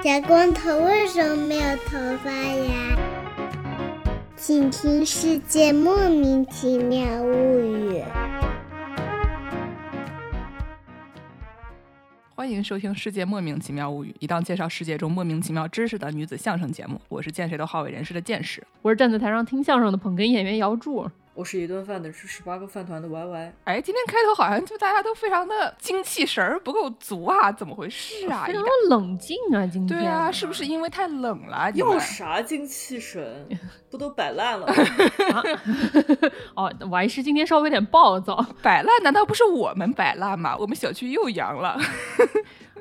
小光头为什么没有头发呀？请听《世界莫名其妙物语》。欢迎收听《世界莫名其妙物语》，一档介绍世界中莫名其妙知识的女子相声节目。我是见谁都好为人师的见识，我是站在台上听相声的捧哏演员姚柱。我是一顿饭的是十八个饭团的 Y Y。哎，今天开头好像就大家都非常的精气神儿不够足啊，怎么回事啊？非常冷静啊，今天。对啊，是不是因为太冷了？有啥精气神？不都摆烂了吗？哦，Y 是今天稍微有点暴躁。摆烂？难道不是我们摆烂吗？我们小区又阳了。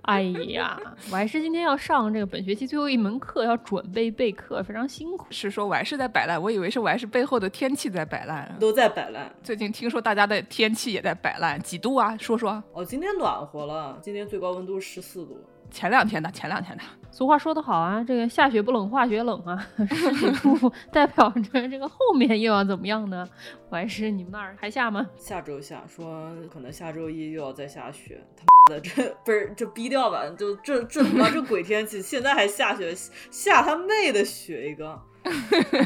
哎呀，我还是今天要上这个本学期最后一门课，要准备备课，非常辛苦。是说我还是在摆烂？我以为是我还是背后的天气在摆烂，都在摆烂。最近听说大家的天气也在摆烂，几度啊？说说。哦，今天暖和了，今天最高温度十四度。前两天的，前两天的。俗话说得好啊，这个下雪不冷，化雪冷啊。十几度代表着这个后面又要怎么样呢？还是你们那儿还下吗？下周下，说可能下周一又要再下雪。他妈的，这不是这逼掉吧？就这这他妈这鬼天气，现在还下雪，下他妹的雪一个！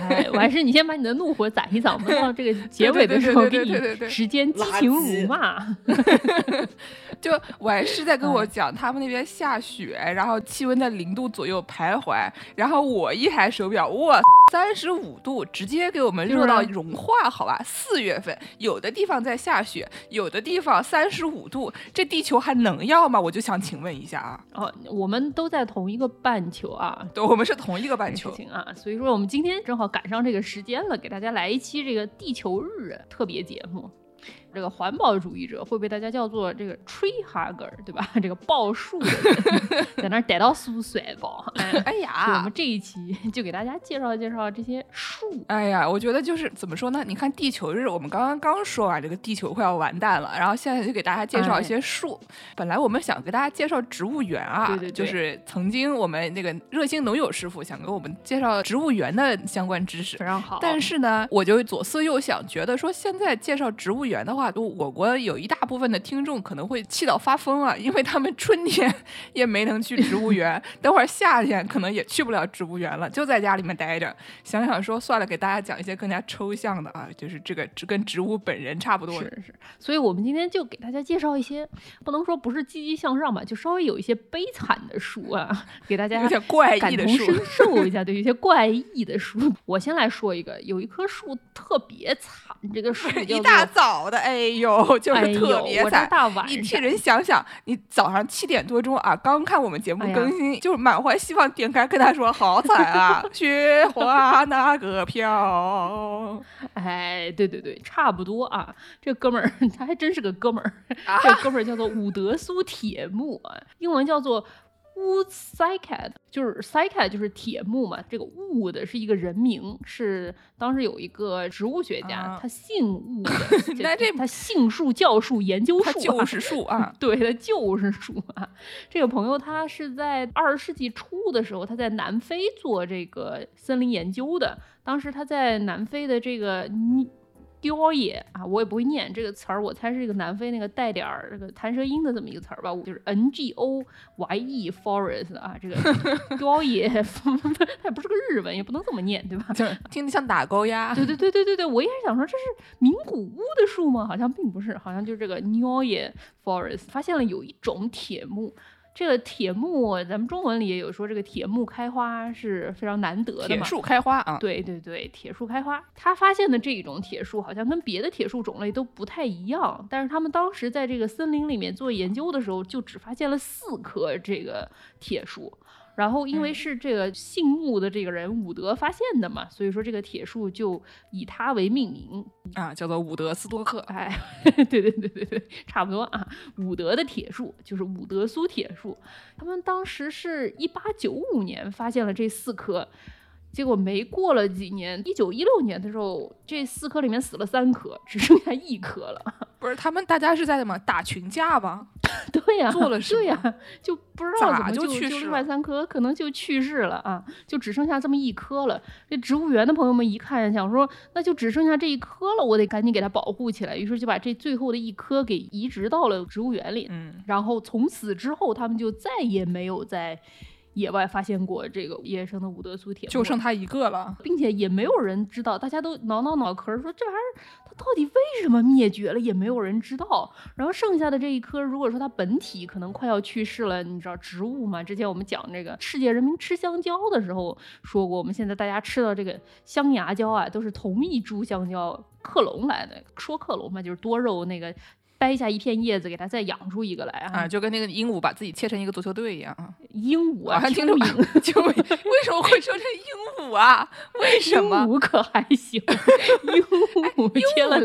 哎，我还是你先把你的怒火攒一攒，我们到这个 结尾的时候给你时间激情辱骂。就我还是在跟我讲，他们那边下雪，然后气温在零度左右徘徊，然后我一台手表，哇，三十五度，直接给我们热到融化，好吧？四月份有的地方在下雪，有的地方三十五度，这地球还能要吗？我就想请问一下啊。哦，我们都在同一个半球啊，对，我们是同一个半球啊，所以说我们今天正好赶上这个时间了，给大家来一期这个地球日特别节目。这个环保主义者会被大家叫做这个 tree hugger，对吧？这个抱树的人，在那逮到树甩抱。哎呀，我们这一期就给大家介绍介绍这些树。哎呀，我觉得就是怎么说呢？你看地球日，我们刚刚刚说完这个地球快要完蛋了，然后现在就给大家介绍一些树。本来我们想给大家介绍植物园啊，对对对，就是曾经我们那个热心农友师傅想给我们介绍植物园的相关知识，非常好。但是呢，我就左思右想，觉得说现在介绍植物园的话。话，都我国有一大部分的听众可能会气到发疯啊，因为他们春天也没能去植物园，等会儿夏天可能也去不了植物园了，就在家里面待着。想想说，算了，给大家讲一些更加抽象的啊，就是这个跟植物本人差不多。是是，所以我们今天就给大家介绍一些，不能说不是积极向上吧，就稍微有一些悲惨的书啊，给大家有点怪异的书，感同身受一下，对，有些怪异的书。我先来说一个，有一棵树特别惨，这个树一大早的。哎呦，就是特别惨！你替人想想，你早上七点多钟啊，刚看我们节目更新，就是满怀希望点开，跟他说好惨啊，雪花那个飘。哎，对对对，差不多啊。这哥们儿他还真是个哥们儿，这哥们儿叫做伍德苏铁木，英文叫做。乌塞凯就是 c y 就是铁木嘛，这个乌的是一个人名，是当时有一个植物学家，他姓乌的，那这他姓树教树研究树，就是树啊，对，他就是树啊。这个朋友他是在二十世纪初的时候，他在南非做这个森林研究的，当时他在南非的这个你。雕野啊，我也不会念这个词儿，我猜是一个南非那个带点儿这个弹舌音的这么一个词儿吧，就是 N G O Y E forest 啊，这个雕 野，它也不是个日文，也不能这么念，对吧？听着像打勾呀。对对对对对对，我一开始想说这是名古屋的树吗？好像并不是，好像就是这个雕野 forest 发现了有一种铁木。这个铁木，咱们中文里也有说，这个铁木开花是非常难得的嘛。铁树开花啊，对对对，铁树开花。他发现的这一种铁树，好像跟别的铁树种类都不太一样。但是他们当时在这个森林里面做研究的时候，就只发现了四棵这个铁树。然后，因为是这个姓穆的这个人伍德发现的嘛，所以说这个铁树就以他为命名啊，叫做伍德斯多克。哎，对对对对对，差不多啊。伍德的铁树就是伍德苏铁树。他们当时是一八九五年发现了这四棵，结果没过了几年，一九一六年的时候，这四棵里面死了三棵，只剩下一棵了。不是他们大家是在什么打群架吧？对呀，做了对呀，就不知道怎么就就另外三棵可能就去世了啊，就只剩下这么一棵了。这植物园的朋友们一看，想说那就只剩下这一棵了，我得赶紧给它保护起来。于是就把这最后的一棵给移植到了植物园里。嗯，然后从此之后，他们就再也没有在。野外发现过这个野生的伍德苏铁，就剩它一个了。并且也没有人知道，大家都挠挠脑壳儿说这玩意儿它到底为什么灭绝了，也没有人知道。然后剩下的这一颗，如果说它本体可能快要去世了，你知道植物嘛？之前我们讲这个世界人民吃香蕉的时候说过，我们现在大家吃到这个香牙蕉啊，都是同一株香蕉克隆来的。说克隆嘛，就是多肉那个。掰下一片叶子，给它再养出一个来啊，就跟那个鹦鹉把自己切成一个足球队一样啊。鹦鹉啊，听着就为什么会说成鹦鹉啊？为什么？鹦鹉可还行，鹦鹉切了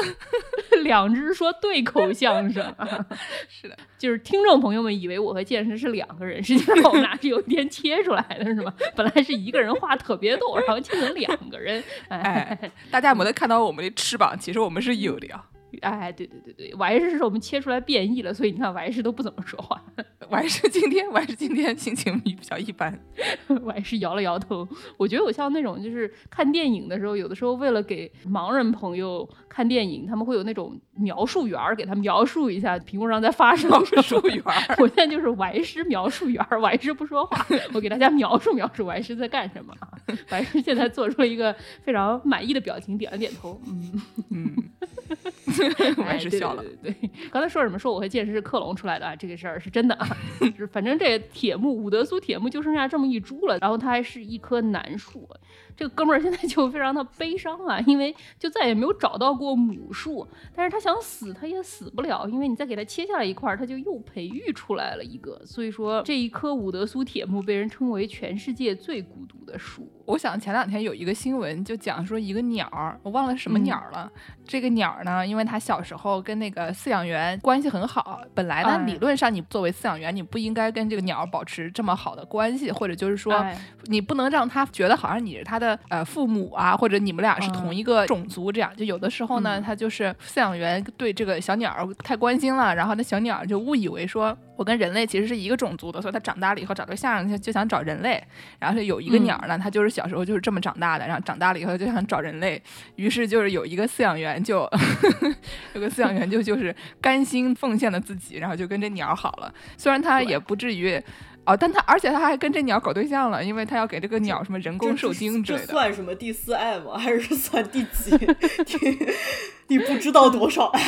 两只说对口相声。是的，就是听众朋友们以为我和健身是两个人，实际上我们俩是有一天切出来的，是吗？本来是一个人话特别多，然后切成两个人。哎，大家有没有看到我们的翅膀，其实我们是有的呀。哎，对对对对，我还是是我们切出来变异了，所以你看，我还是都不怎么说话。我还是今天，我还是今天心情比较一般。我还是摇了摇头。我觉得我像那种，就是看电影的时候，有的时候为了给盲人朋友看电影，他们会有那种描述员儿给他描述一下屏幕上在发生什么。员儿，我现在就是歪师描述员儿，歪师不说话，我给大家描述描述歪师在干什么。歪师现在做出了一个非常满意的表情，点了点头。嗯嗯。我也是笑了。对，刚才说什么？说我和剑士是克隆出来的啊？这个事儿是真的啊。反正这铁木伍德苏铁木就剩下这么一株了，然后它还是一棵楠树。这个哥们儿现在就非常的悲伤啊，因为就再也没有找到过母树。但是他想死，他也死不了，因为你再给他切下来一块，他就又培育出来了一个。所以说，这一棵伍德苏铁木被人称为全世界最孤独的树。我想前两天有一个新闻，就讲说一个鸟儿，我忘了什么鸟了。这个鸟儿呢，因为它小时候跟那个饲养员关系很好，本来呢理论上你作为饲养员，你不应该跟这个鸟儿保持这么好的关系，或者就是说你不能让它觉得好像你是它的呃父母啊，或者你们俩是同一个种族这样。就有的时候呢，他就是饲养员对这个小鸟太关心了，然后那小鸟就误以为说。我跟人类其实是一个种族的，所以它长大了以后找对象就就想找人类。然后是有一个鸟呢，它就是小时候就是这么长大的，然后长大了以后就想找人类。于是就是有一个饲养员就 有个饲养员就就是甘心奉献了自己，然后就跟这鸟好了。虽然他也不至于哦，但他而且他还跟这鸟搞对象了，因为他要给这个鸟什么人工受精之类的。这算什么第四爱吗？还是算第几？你不知道多少爱。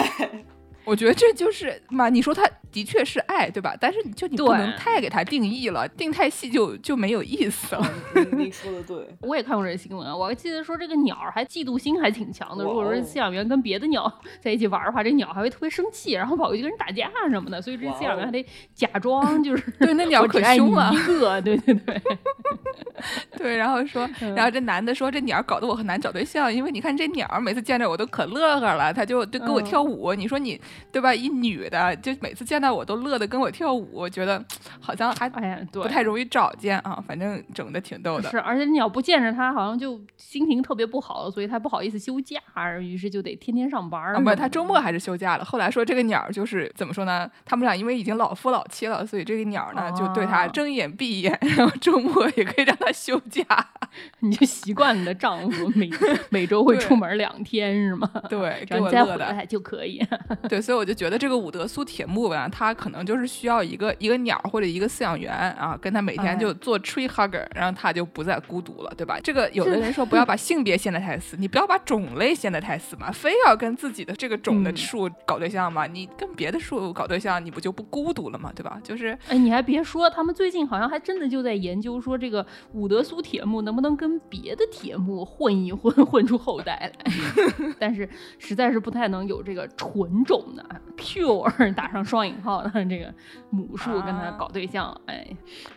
我觉得这就是嘛，你说他的确是爱，对吧？但是就你不能太给他定义了，定太细就就没有意思了。你说的对，我也看过这新闻，我还记得说这个鸟还嫉妒心还挺强的。如果说饲养员跟别的鸟在一起玩的话，这鸟还会特别生气，然后跑过去跟人打架什么的。所以这饲养员还得假装就是对那鸟可凶了，一个对对对 对。然后说，然后这男的说这鸟搞得我很难找对象，因为你看这鸟每次见着我都可乐呵了，他就就跟我跳舞。你说你。对吧？一女的就每次见到我都乐得跟我跳舞，我觉得好像还哎呀，不太容易找见啊。反正整的挺逗的。是，而且你要不见着他，好像就心情特别不好，所以他不好意思休假，于是就得天天上班。不，他周末还是休假了。后来说这个鸟就是怎么说呢？他们俩因为已经老夫老妻了，所以这个鸟呢就对他睁眼闭眼，然后周末也可以让他休假。你就习惯你的丈夫每每周会出门两天是吗？对，然后再回来就可以。对，所以我就觉得这个伍德苏铁木吧，他可能就是需要一个一个鸟或者一个饲养员啊，跟他每天就做 tree hugger，然后他就不再孤独了，对吧？这个有的人 说不要把性别限得太死，你不要把种类限得太死嘛，非要跟自己的这个种的树搞对象嘛？你跟别的树搞对象，你不就不孤独了嘛？对吧？就是，哎，你还别说，他们最近好像还真的就在研究说这个伍德苏铁木能不。能跟别的铁木混一混，混出后代来，但是实在是不太能有这个纯种的 pure 打上双引号的这个母树跟他搞对象。哎，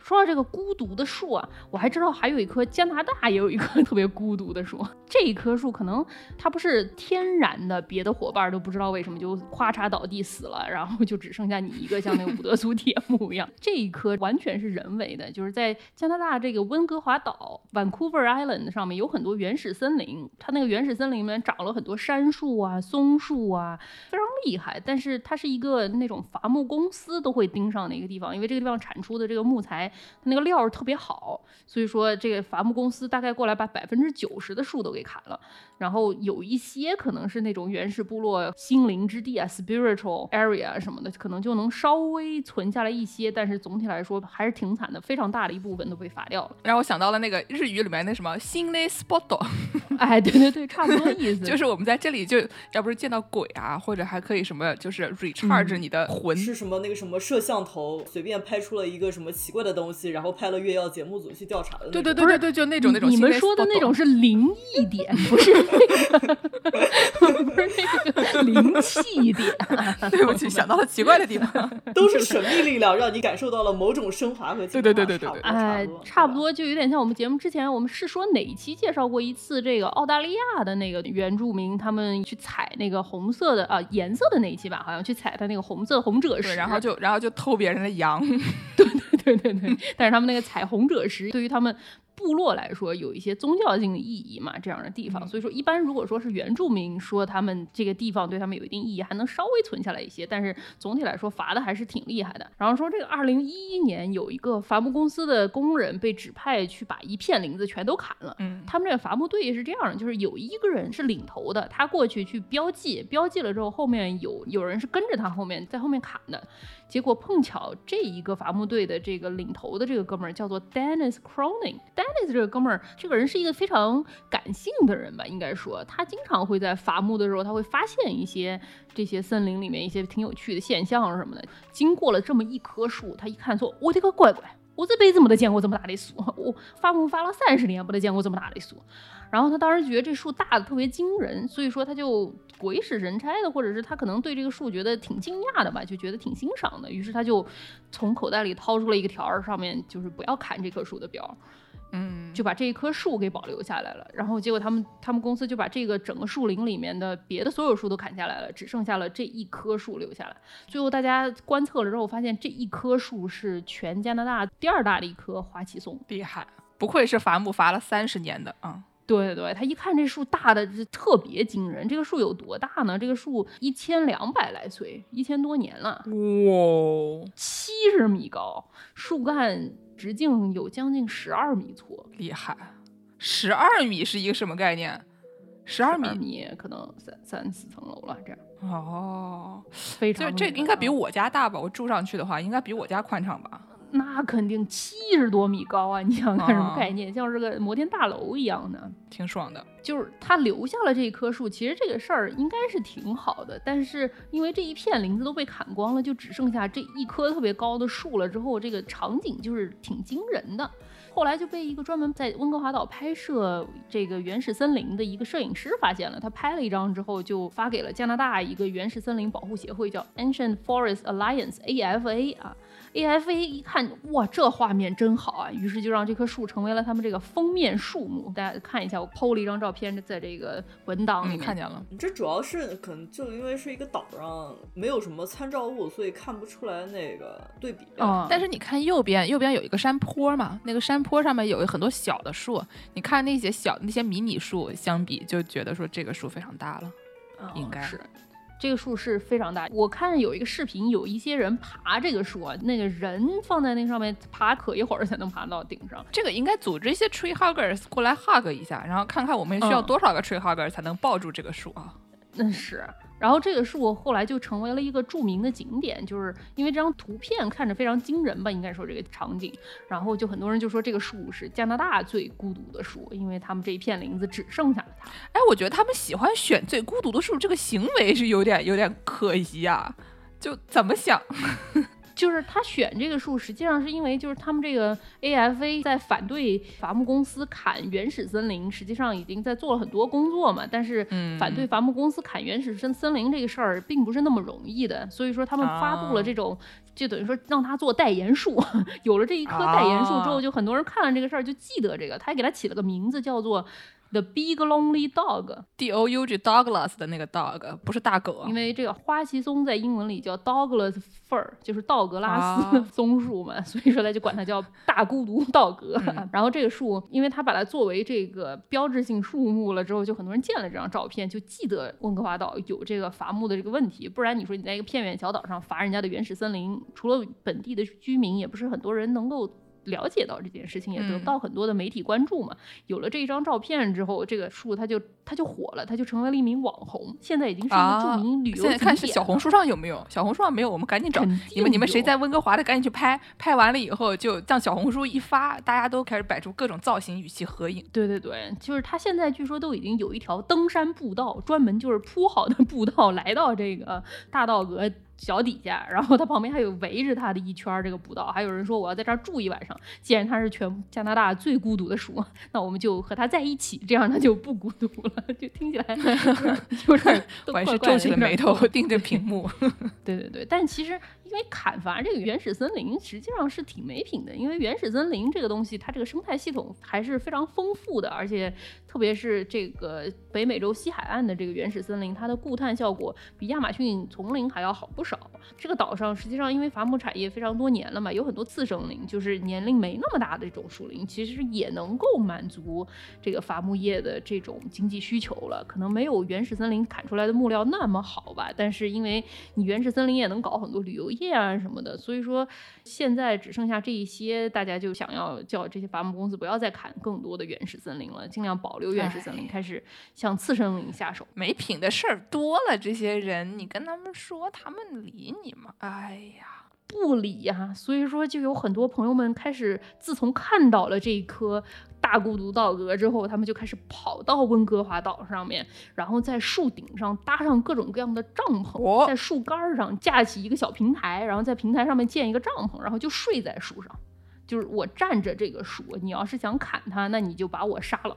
说到这个孤独的树啊，我还知道还有一棵加拿大也有一棵特别孤独的树。这一棵树可能它不是天然的，别的伙伴都不知道为什么就咔嚓倒地死了，然后就只剩下你一个，像那个伍德苏铁 木一样。这一棵完全是人为的，就是在加拿大这个温哥华岛。Vancouver Island 上面有很多原始森林，它那个原始森林里面长了很多杉树啊、松树啊，非常厉害。但是它是一个那种伐木公司都会盯上的一个地方，因为这个地方产出的这个木材，它那个料儿特别好，所以说这个伐木公司大概过来把百分之九十的树都给砍了。然后有一些可能是那种原始部落心灵之地啊，spiritual area 什么的，可能就能稍微存下来一些，但是总体来说还是挺惨的，非常大的一部分都被罚掉了。让我想到了那个日语里面那什么心类 spot，哎，对对对，差不多意思。就是我们在这里就要不是见到鬼啊，或者还可以什么，就是 recharge 你的魂。是什么那个什么摄像头随便拍出了一个什么奇怪的东西，然后拍了月曜节目组去调查的。对对对对对，就那种那种。你们说的那种是灵异点，不是那个，不是那个灵气点。对不起，想到了奇怪的地方。都是神秘力量，让你感受到了某种升华和对对对对对对。哎，差不多就有点像我们节目之前，我们是说哪一期介绍过一次这个澳大利亚的那个原住民，他们去采那个红色的啊颜色的那一期吧，好像去采他那个红色红赭石，然后就然后就偷别人的羊。对对对对对，但是他们那个采红赭石对于他们。部落来说有一些宗教性的意义嘛，这样的地方，所以说一般如果说是原住民说他们这个地方对他们有一定意义，还能稍微存下来一些，但是总体来说罚的还是挺厉害的。然后说这个二零一一年有一个伐木公司的工人被指派去把一片林子全都砍了，嗯，他们这个伐木队是这样的，就是有一个人是领头的，他过去去标记，标记了之后后面有有人是跟着他后面在后面砍的。结果碰巧这一个伐木队的这个领头的这个哥们儿叫做 Dennis Cronin。Dennis 这个哥们儿，这个人是一个非常感性的人吧，应该说他经常会在伐木的时候，他会发现一些这些森林里面一些挺有趣的现象什么的。经过了这么一棵树，他一看说：“我的个乖乖，我这辈子没得见过这么大的树，我发木发了三十年，没得见过这么大的树。”然后他当时觉得这树大的特别惊人，所以说他就鬼使神差的，或者是他可能对这个树觉得挺惊讶的吧，就觉得挺欣赏的。于是他就从口袋里掏出了一个条儿，上面就是不要砍这棵树的标，嗯，就把这一棵树给保留下来了。然后结果他们他们公司就把这个整个树林里面的别的所有树都砍下来了，只剩下了这一棵树留下来。最后大家观测了之后发现，这一棵树是全加拿大第二大的一棵花旗松，厉害，不愧是伐木伐了三十年的啊。对对，他一看这树大的特别惊人。这个树有多大呢？这个树一千两百来岁，一千多年了，哇，七十米高，树干直径有将近十二米粗，厉害！十二米是一个什么概念？十二米可能三三四层楼了，这样。哦，非常。这应该比我家大吧？我住上去的话，应该比我家宽敞吧？那肯定七十多米高啊！你想看什么概念？像是个摩天大楼一样的，挺爽的。就是他留下了这一棵树，其实这个事儿应该是挺好的。但是因为这一片林子都被砍光了，就只剩下这一棵特别高的树了。之后这个场景就是挺惊人的。后来就被一个专门在温哥华岛拍摄这个原始森林的一个摄影师发现了。他拍了一张之后，就发给了加拿大一个原始森林保护协会，叫 Ancient Forest Alliance（AFA） 啊。AFA 一看，哇，这画面真好啊！于是就让这棵树成为了他们这个封面树木。大家看一下，我 PO 了一张照片，在这个文档里看见了。这主要是可能就因为是一个岛上，没有什么参照物，所以看不出来那个对比。嗯，但是你看右边，右边有一个山坡嘛，那个山坡上面有很多小的树，你看那些小那些迷你树相比，就觉得说这个树非常大了，应该是。这个树是非常大，我看有一个视频，有一些人爬这个树啊，那个人放在那上面爬可一会儿才能爬到顶上。这个应该组织一些 tree huggers 过来 hug 一下，然后看看我们需要多少个 tree huggers 才能抱住这个树啊？那是。然后这个树后来就成为了一个著名的景点，就是因为这张图片看着非常惊人吧，应该说这个场景。然后就很多人就说这个树是加拿大最孤独的树，因为他们这一片林子只剩下了它。哎，我觉得他们喜欢选最孤独的树，这个行为是有点有点可疑啊，就怎么想？就是他选这个树，实际上是因为就是他们这个 AFA 在反对伐木公司砍原始森林，实际上已经在做了很多工作嘛。但是反对伐木公司砍原始森森林这个事儿并不是那么容易的，所以说他们发布了这种，就等于说让他做代言树。有了这一棵代言树之后，就很多人看了这个事儿就记得这个，他还给他起了个名字叫做。The big lonely dog，D O U G Douglas 的那个 dog 不是大狗，因为这个花旗松在英文里叫 Douglas fir，就是道格拉斯 松树嘛，所以说他就管它叫大孤独道格。然后这个树，因为它把它作为这个标志性树木了之后，就很多人见了这张照片就记得温哥华岛有这个伐木的这个问题。不然你说你在一个偏远小岛上伐人家的原始森林，除了本地的居民，也不是很多人能够。了解到这件事情，也得嗯到很多的媒体关注嘛。有了这一张照片之后，这个树它就它就火了，它就成为了一名网红，现在已经是一个啊著名旅游现在看是小红书上有没有？小红书上没有，我们赶紧找。你们你们谁在温哥华的赶紧去拍，拍完了以后就像小红书一发，大家都开始摆出各种造型与其合影。对对对，就是他现在据说都已经有一条登山步道，专门就是铺好的步道，来到这个大道阁脚底下，然后它旁边还有围着它的一圈儿这个步道。还有人说我要在这儿住一晚上，既然它是全加拿大最孤独的鼠，那我们就和它在一起，这样它就不孤独了。就听起来有点还 是皱起了眉头逗，盯着屏幕。对对对，但其实因为砍伐这个原始森林实际上是挺没品的，因为原始森林这个东西，它这个生态系统还是非常丰富的，而且特别是这个北美洲西海岸的这个原始森林，它的固碳效果比亚马逊丛林还要好不少。这个岛上实际上因为伐木产业非常多年了嘛，有很多次生林，就是年龄没那么大的这种树林，其实也能够满足这个伐木业的这种经济需求了。可能没有原始森林砍出来的木料那么好吧，但是因为你原始森林也能搞很多旅游业啊什么的，所以说现在只剩下这一些，大家就想要叫这些伐木公司不要再砍更多的原始森林了，尽量保留原始森林，开始向次生林下手。没品的事儿多了，这些人你跟他们说，他们理你吗？哎呀，不理呀、所以说就有很多朋友们开始，自从看到了这一棵大孤独道格之后，他们就开始跑到温哥华岛上面，然后在树顶上搭上各种各样的帐篷，哦在树干上架起一个小平台，然后在平台上面建一个帐篷，然后就睡在树上。就是我站着这个树，你要是想砍它，那你就把我杀了。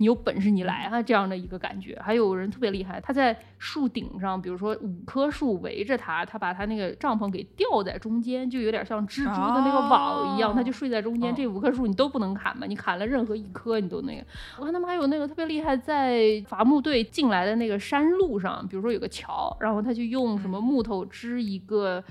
你有本事你来啊！这样的一个感觉。还有人特别厉害，他在树顶上，比如说五棵树围着他，他把他那个帐篷给吊在中间，就有点像蜘蛛的那个网一样，哦他就睡在中间。嗯这五棵树你都不能砍嘛，你砍了任何一棵你都那个。我看他们还有那个特别厉害，在伐木队进来的那个山路上，比如说有个桥，然后他就用什么木头支一个。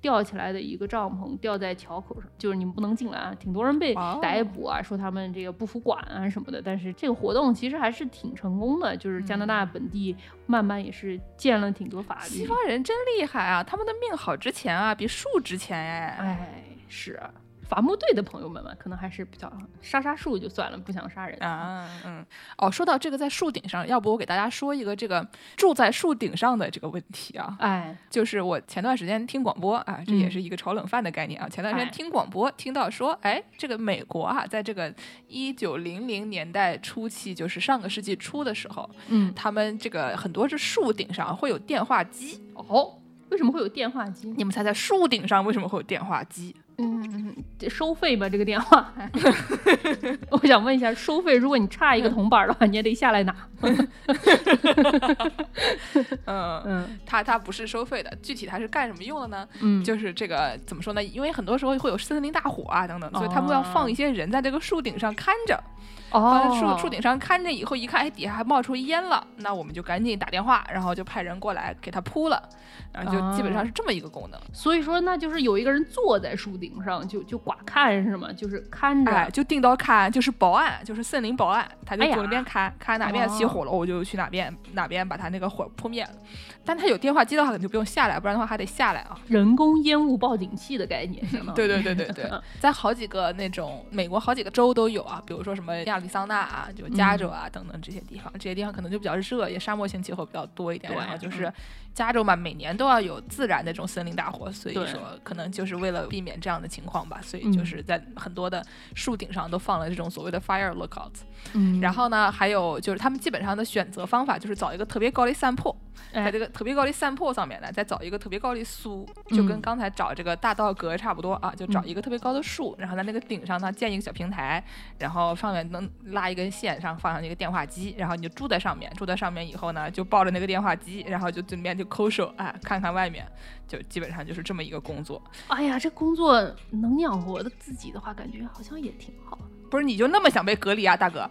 吊起来的一个帐篷吊在桥口上，就是你们不能进来啊！挺多人被哦逮捕啊，说他们这个不服管啊什么的。但是这个活动其实还是挺成功的，就是加拿大本地慢慢也是建了挺多法律。西方人真厉害啊！他们的命好值钱啊，比树值钱哎。哎，是啊伐木队的朋友们嘛，可能还是比较杀杀树就算了，不想杀人。啊，嗯，哦，说到这个在树顶上，要不我给大家说一个这个住在树顶上的这个问题啊，哎，就是我前段时间听广播啊，这也嗯是一个炒冷饭的概念啊。前段时间哎听广播听到说，哎，这个美国啊，在这个一九零零年代初期，就是上个世纪初的时候，嗯，他们这个很多是树顶上会有电话机。哦，为什么会有电话机？你们猜猜树顶上为什么会有电话机？嗯，这收费吧？这个电话？我想问一下，收费？如果你差一个铜板的话，你也得下来拿。嗯。嗯它它不是收费的，具体它是干什么用的呢？嗯，就是这个怎么说呢？因为很多时候会有森林大火啊等等，所以他们要放一些人在这个树顶上看着，放哦在，树树顶上看着以后，一看哎底下还冒出烟了，那我们就赶紧打电话，然后就派人过来给它扑了，然后就基本上是这么一个功能。所以说那就是有一个人坐在树顶上，就就寡看是吗？就是看着。哎，就定到看，就是保安，就是森林保安，他就哎呀坐那边看，看哪边起火了，我就去哪边哪边把他那个火扑灭了。但他有电话机的话，可能就不用下来，不然的话还得下来啊。人工烟雾报警器的概念，对对对对对，在好几个那种美国好几个州都有啊，比如说什么亚利桑那啊，就加州啊等等这些地方，这些地方可能就比较热，也沙漠性气候比较多一点。然后就是加州嘛，每年都要有自然的这种森林大火，所以说可能就是为了避免这样的情况吧，所以嗯就是在很多的树顶上都放了这种所谓的 fire lookouts。嗯，然后呢，还有就是他们基本上的选择方法就是找一个特别高的山坡，在哎这个特别高的山坡上面呢，再找一个特别高的树，就跟嗯刚才找这个大道阁差不多啊，就找嗯一个特别高的树，然后在那个顶上呢建一个小平台，然后上面能拉一根线，上放上一个电话机，然后你就住在上面，住在上面以后呢，就抱着那个电话机，然后就对面就抠手，哎，看看外面，就基本上就是这么一个工作。哎呀，这工作能养活的自己的话，感觉好像也挺好。不是你就那么想被隔离啊，大哥？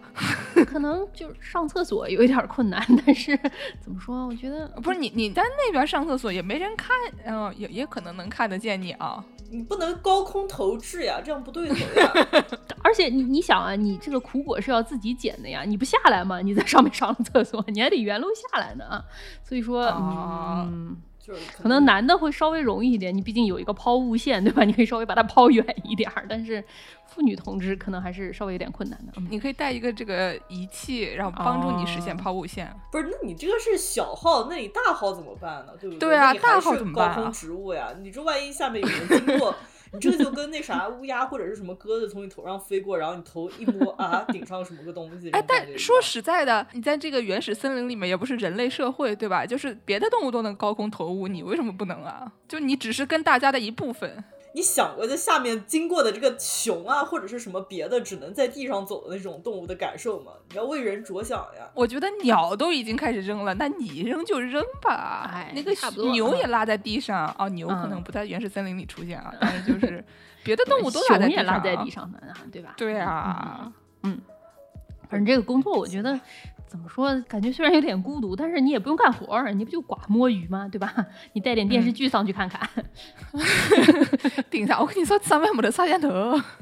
可能就是上厕所有一点困难，但是怎么说？我觉得不是你你在那边上厕所也没人看，嗯、也也可能能看得见你啊。你不能高空投掷呀，这样不对头呀。而且你你想啊，你这个苦果是要自己捡的呀，你不下来吗？你在上面上了厕所，你还得原路下来呢啊。所以说，啊嗯，就是可能男的会稍微容易一点，你毕竟有一个抛物线，对吧？你可以稍微把它抛远一点儿，但是妇女同志可能还是稍微有点困难的。嗯你可以带一个这个仪器，然后帮助你实现哦抛物线。不是，那你这个是小号，那你大号怎么办呢？对不对啊那你大号是怎么办啊高空植物呀，你这万一下面有人经过，你这就跟那啥乌鸦或者是什么鸽子从你头上飞过，然后你头一摸啊，顶上什么个东西。哎，但说实在的，你在这个原始森林里面，也不是人类社会，对吧？就是别的动物都能高空投物，你为什么不能啊？就你只是跟大家的一部分。你想过在下面经过的这个熊啊，或者是什么别的只能在地上走的那种动物的感受吗？你要为人着想呀。我觉得鸟都已经开始扔了，那你扔就扔吧。哎那个牛也拉在地上哦，牛可能嗯不在原始森林里出现啊，但是就是别的动物都拉在地上、啊，也拉在地。上的，对吧？对啊，嗯反正这个工作，我觉得怎么说，感觉虽然有点孤独，但是你也不用干活儿，你不就寡摸鱼吗？对吧？你带点电视剧上去看看。顶上，我跟你说，上面没得摄像头，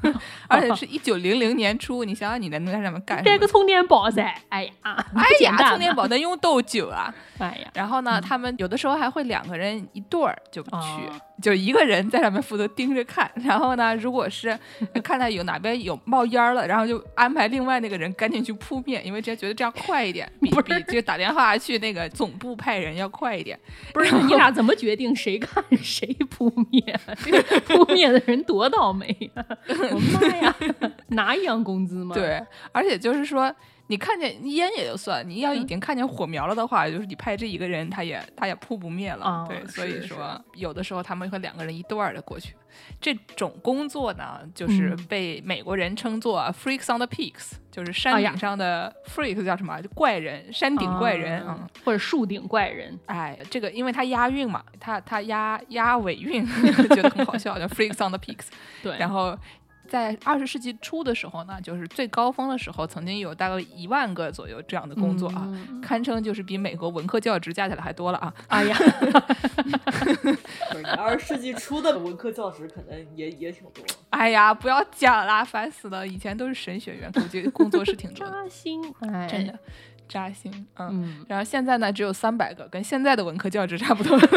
而且是一九零零年初，你想想你能在上面干什么带个？充电宝噻，哎呀，哎呀，充电宝能用多久啊？哎呀，然后呢，他们有的时候还会两个人一对儿就去，哦就一个人在上面负责盯着看。然后呢，如果是看到有哪边有冒烟了，然后就安排另外那个人赶紧去扑灭，因为这觉得这样快一点，比比就打电话去那个总部派人要快一点。不是你俩怎么决定谁看谁扑灭？这 个扑灭的人多倒霉呀、我妈呀，拿一样工资吗？，对，而且就是说。你看见烟也就算，你要已嗯经看见火苗了的话，就是你派这一个人，他也他也扑不灭了。哦对，所以是说有的时候他们会两个人一对儿的过去。这种工作呢，就是嗯被美国人称作 freaks on the peaks，就是山顶上的 freak 叫什么？就怪人，山顶怪人。啊嗯，或者树顶怪人，哎，这个因为它押韵嘛，它它押押尾韵，觉得很好笑，叫 freaks on the peaks。对，然后在二十世纪初的时候呢，就是最高峰的时候，曾经有大概一万个左右这样的工作啊，嗯堪称就是比美国文科教职加起来还多了啊。哎呀，不是你二十世纪初的文科教职可能也也挺多。哎呀，不要讲啦，烦死了！以前都是神学院，估计工作是挺多的，扎心，哎，真的扎心。嗯，嗯，然后现在呢，只有三百个，跟现在的文科教职差不多。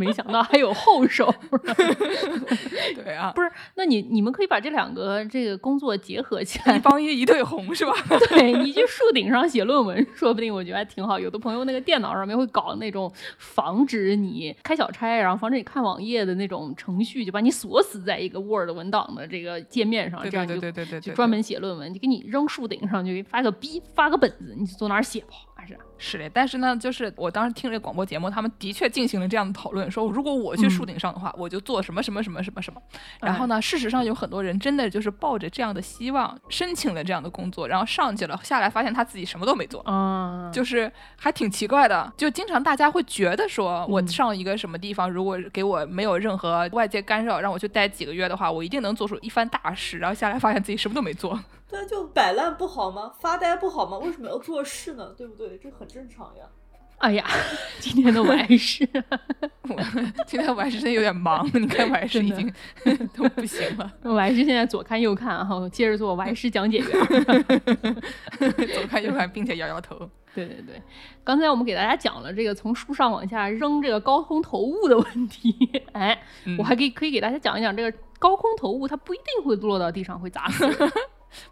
没想到还有后手。对啊，不是，那你你们可以把这两个这个工作结合起来一，帮一一对红是吧？对你去树顶上写论文，说不定我觉得还挺好。有的朋友那个电脑上面会搞那种防止你开小差，然后防止你看网页的那种程序，就把你锁死在一个 Word 文档的这个界面上，这样你就对对对对，就专门写论文，就给你扔树顶上，就给发个逼，发个本子，你就坐那儿写吧，还是是的，但是呢，就是我当时听这个广播节目，他们的确进行了这样的讨论，说如果我去树顶上的话，我就做什么什么什么什么什么。然后呢，事实上有很多人真的就是抱着这样的希望申请了这样的工作，然后上去了，下来发现他自己什么都没做。啊，就是还挺奇怪的，就经常大家会觉得说，我嗯上一个什么地方，如果给我没有任何外界干扰，让我去待几个月的话，我一定能做出一番大事。然后下来发现自己什么都没做。对，就摆烂不好吗？发呆不好吗？为什么要做事呢？对不对？这很正常呀。哎呀，今天的 我还是我今天我还是真有点忙，你看我还是已经 都不行了。我还是现在左看右看，然后接着做，我还是讲解员。左看右看，并且摇摇头。对对对，刚才我们给大家讲了这个从树上往下扔这个高空投物的问题，哎，嗯我还可以可以给大家讲一讲这个高空投物，它不一定会落到地上会砸死人，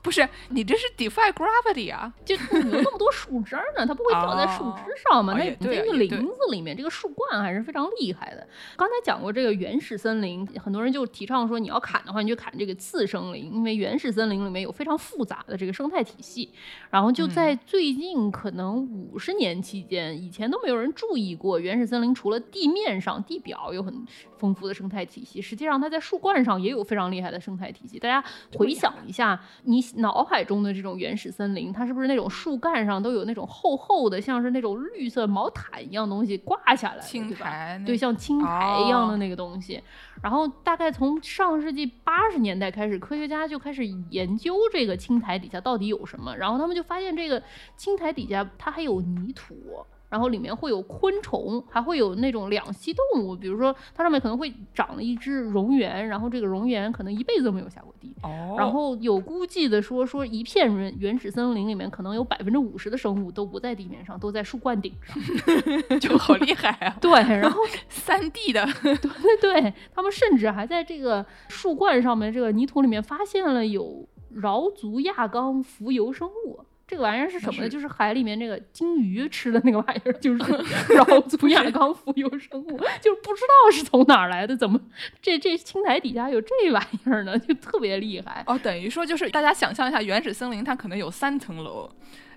不是你这是 defy gravity 啊！就有那么多树枝儿呢，它不会掉在树枝上嘛？哦也那你在一个林子里面，这个树冠还是非常厉害的。刚才讲过这个原始森林，很多人就提倡说，你要砍的话，你就砍这个次生林，因为原始森林里面有非常复杂的这个生态体系。然后就在最近可能五十年期间，以前都没有人注意过，原始森林除了地面上地表有很丰富的生态体系，实际上它在树冠上也有非常厉害的生态体系。大家回想一下，你脑海中的这种原始森林，它是不是那种树干上都有那种厚厚的，像是那种绿色毛毯一样东西挂下来对吧？苔对，像青苔一样的哦那个东西。然后大概从上世纪八十年代开始，科学家就开始研究这个青苔底下到底有什么，然后他们就发现这个青苔底下它还有泥土。然后里面会有昆虫，还会有那种两栖动物，比如说它上面可能会长了一只蝾螈，然后这个蝾螈可能一辈子都没有下过地。哦，然后有估计的说，说一片原原始森林里面，可能有百分之五十的生物都不在地面上，都在树冠顶上。就好厉害啊！对，然后 三 D 的，对对对，他们甚至还在这个树冠上面这个泥土里面发现了有饶足亚纲浮游生物。这个玩意儿是什么呢？就是海里面那个金鱼吃的那个玩意儿，就是 饶 祖亚纲浮游生物，就是不知道是从哪儿来的，怎么这这青苔底下有这玩意儿呢？就特别厉害。哦，等于说就是大家想象一下，原始森林它可能有三层楼，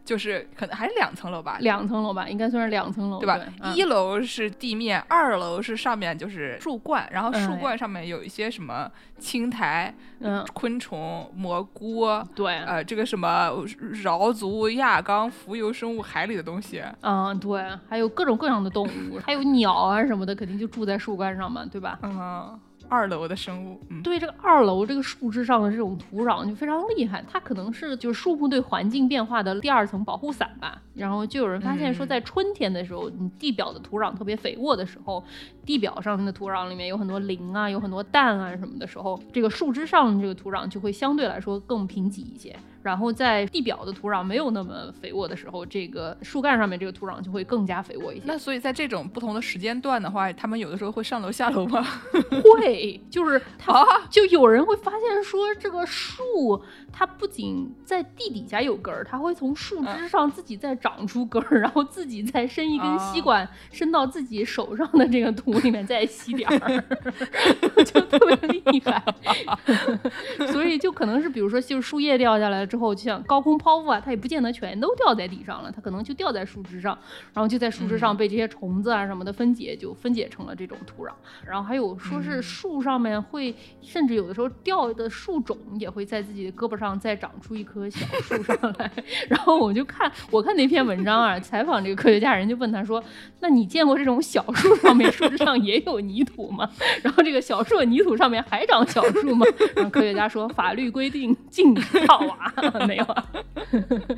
就是可能还是两层楼吧，两层楼吧，应该算是两层楼，对吧？嗯一楼是地面，二楼是上面就是树冠，然后树哎冠上面有一些什么青苔、嗯，昆虫、蘑菇，对，呃，这个什么桡足亚纲浮游生物，海里的东西。嗯，对，还有各种各样的动物，还有鸟啊什么的，肯定就住在树冠上嘛，对吧？嗯，二楼的生物，嗯，对这个二楼这个树枝上的这种土壤就非常厉害，它可能是就是树木对环境变化的第二层保护伞吧。然后就有人发现说，嗯在春天的时候，你地表的土壤特别肥沃的时候，地表上面的土壤里面有很多磷啊，有很多氮啊什么的时候，这个树枝上的这个土壤就会相对来说更贫瘠一些。然后在地表的土壤没有那么肥沃的时候，这个树干上面这个土壤就会更加肥沃一些。那所以在这种不同的时间段的话，他们有的时候会上楼下楼吗？会，就是它啊，就有人会发现说，这个树它不仅在地底下有根儿，它会从树枝上自己再长出根儿，然后自己再伸一根吸管、伸到自己手上的这个土里面再吸点儿，就特别厉害。所以就可能是比如说，就是树叶掉下来之后，就像高空抛物啊，它也不见得全都掉在地上了，它可能就掉在树枝上，然后就在树枝上被这些虫子啊什么的分解，就分解成了这种土壤。然后还有说是树上面会，甚至有的时候掉的树种也会在自己的胳膊上再长出一棵小树上来。然后我就看我看那篇文章啊，采访这个科学家人就问他说：“那你见过这种小树上面 树枝上也有泥土吗？然后这个小树的泥土上面还长小树吗？”然后科学家说：“法律规定禁止套娃，没有啊。”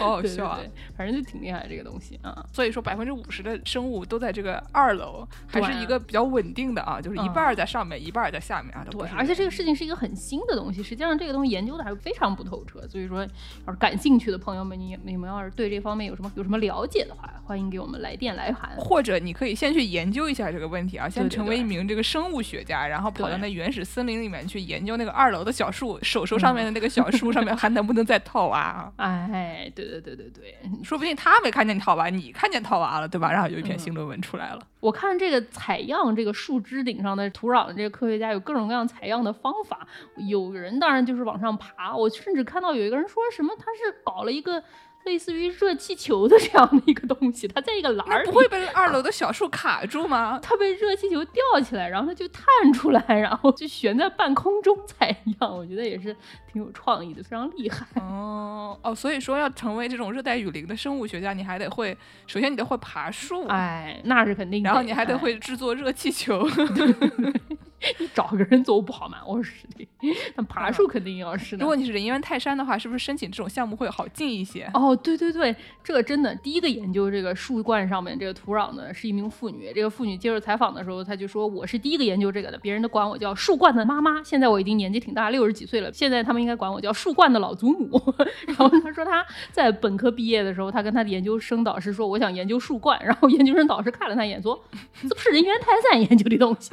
好好笑啊！对，反正就挺厉害这个东西啊。所以说百分之五十的生物都在这个二楼，还是一个比较稳定的啊，就是一嗯半在上面，一半在下面啊。对，而且这个事情是一个很新的东西，实际上这个东西研究的还是非常不透彻，所以说要是感兴趣的朋友们，你你们要是对这方面有什么有什么了解的话，欢迎给我们来电来函。或者你可以先去研究一下这个问题啊，先成为一名这个生物学家，然后跑到那原始森林里面去研究那个二楼的小树，手手上面嗯的那个小树上面还能不能再套娃啊？哎，对对对对对，说不定他没看见套娃，你看见套娃了，对吧？然后有一篇嗯新论文出来了。我看这个采样这个树枝顶上的土壤的这个科学家有各种各样采样的方法，有人当然就是往上爬，我甚至看到有一个人说什么他是搞了一个类似于热气球的这样的一个东西，它在一个篮儿不会被二楼的小树卡住吗？它被热气球吊起来，然后它就探出来，然后就悬在半空中采样，我觉得也是挺有创意的，非常厉害。哦哦，所以说要成为这种热带雨林的生物学家，你还得会，首先你得会爬树，哎，那是肯定的。然后你还得哎会制作热气球。你找个人做不好吗？我说是的，但爬树肯定要是的。如果你是人猿泰山的话，是不是申请这种项目会好进一些？哦，对对对，这个真的，第一个研究这个树冠上面这个土壤的是一名妇女。这个妇女接受采访的时候，她就说：“我是第一个研究这个的，别人都管我叫树冠的妈妈。现在我已经年纪挺大，六十几岁了，现在他们应该管我叫树冠的老祖母。”然后她说她在本科毕业的时候，她跟她的研究生导师说：“我想研究树冠。”然后研究生导师看了她一眼，说：“这不是人猿泰山研究的东西。”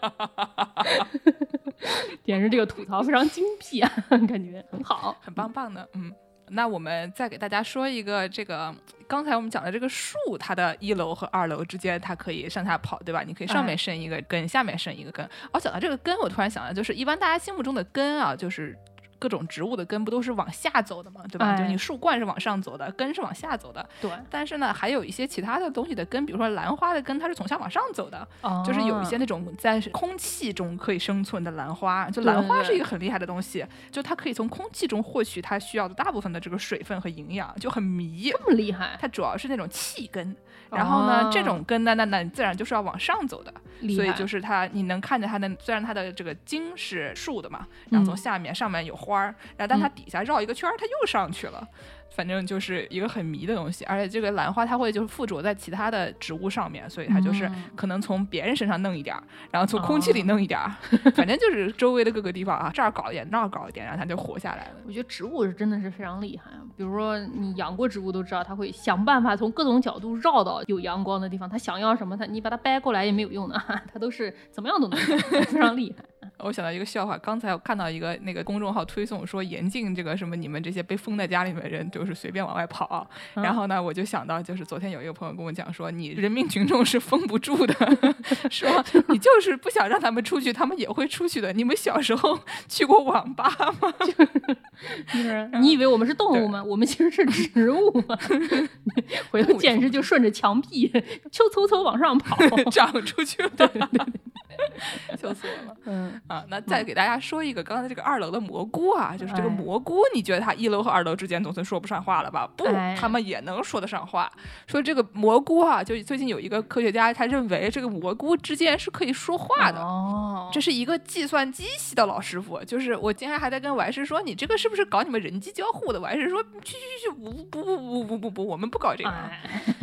简直这个吐槽非常精辟啊，感觉很好。很棒棒的，嗯。那我们再给大家说一个，这个刚才我们讲的这个树，它的一楼和二楼之间，它可以上下跑，对吧？你可以上面哎伸一个根，下面伸一个根。哦，讲到这个根，我突然想到，就是一般大家心目中的根啊，就是各种植物的根不都是往下走的嘛，对吧？哎就你树冠是往上走的，根是往下走的。对，但是呢，还有一些其他的东西的根，比如说兰花的根，它是从下往上走的。哦就是有一些哦那种在空气中可以生存的兰花，就兰花是一个很厉害的东西，就它可以从空气中获取它需要的大部分的这个水分和营养，就很迷。这么厉害，它主要是那种气根，然后呢，这种根呢，那那自然就是要往上走的，所以就是它你能看见它的，虽然它的这个茎是竖的嘛，然后从嗯下面上面有花儿，然后但它底下绕一个圈儿，它又上去了。反正就是一个很迷的东西，而且这个兰花它会就是附着在其他的植物上面，所以它就是嗯可能从别人身上弄一点儿，然后从空气里哦弄一点儿，反正就是周围的各个地方啊，这儿搞一点，那儿搞一点，然后它就活下来了。我觉得植物是真的是非常厉害啊，比如说你养过植物都知道，它会想办法从各种角度绕到有阳光的地方，它想要什么，它你把它掰过来也没有用的，它都是怎么样都能干，非常厉害。我想到一个笑话，刚才我看到一个那个公众号推送说严禁这个什么你们这些被封在家里面的人就是随便往外跑，嗯然后呢我就想到就是昨天有一个朋友跟我讲说你人民群众是封不住的，说你就是不想让他们出去，他们也会出去的。你们小时候去过网吧吗？就是你以为我们是动物吗？我们其实是植物嘛。回头见识就顺着墙壁嗖嗖嗖往上跑。长出去了，笑死我了。嗯，啊，那再给大家说一个刚才这个二楼的蘑菇啊，就是这个哎蘑菇，你觉得它一楼和二楼之间总算说不上话了吧？不哎，他们也能说得上话。说这个蘑菇啊，就最近有一个科学家，他认为这个蘑菇之间是可以说话的。哦，这是一个计算机系的老师傅，就是我今天还在跟我还是说，你这个是不是搞你们人机交互的？我还是说，去去去，不不不不不不不，我们不搞这个。哎，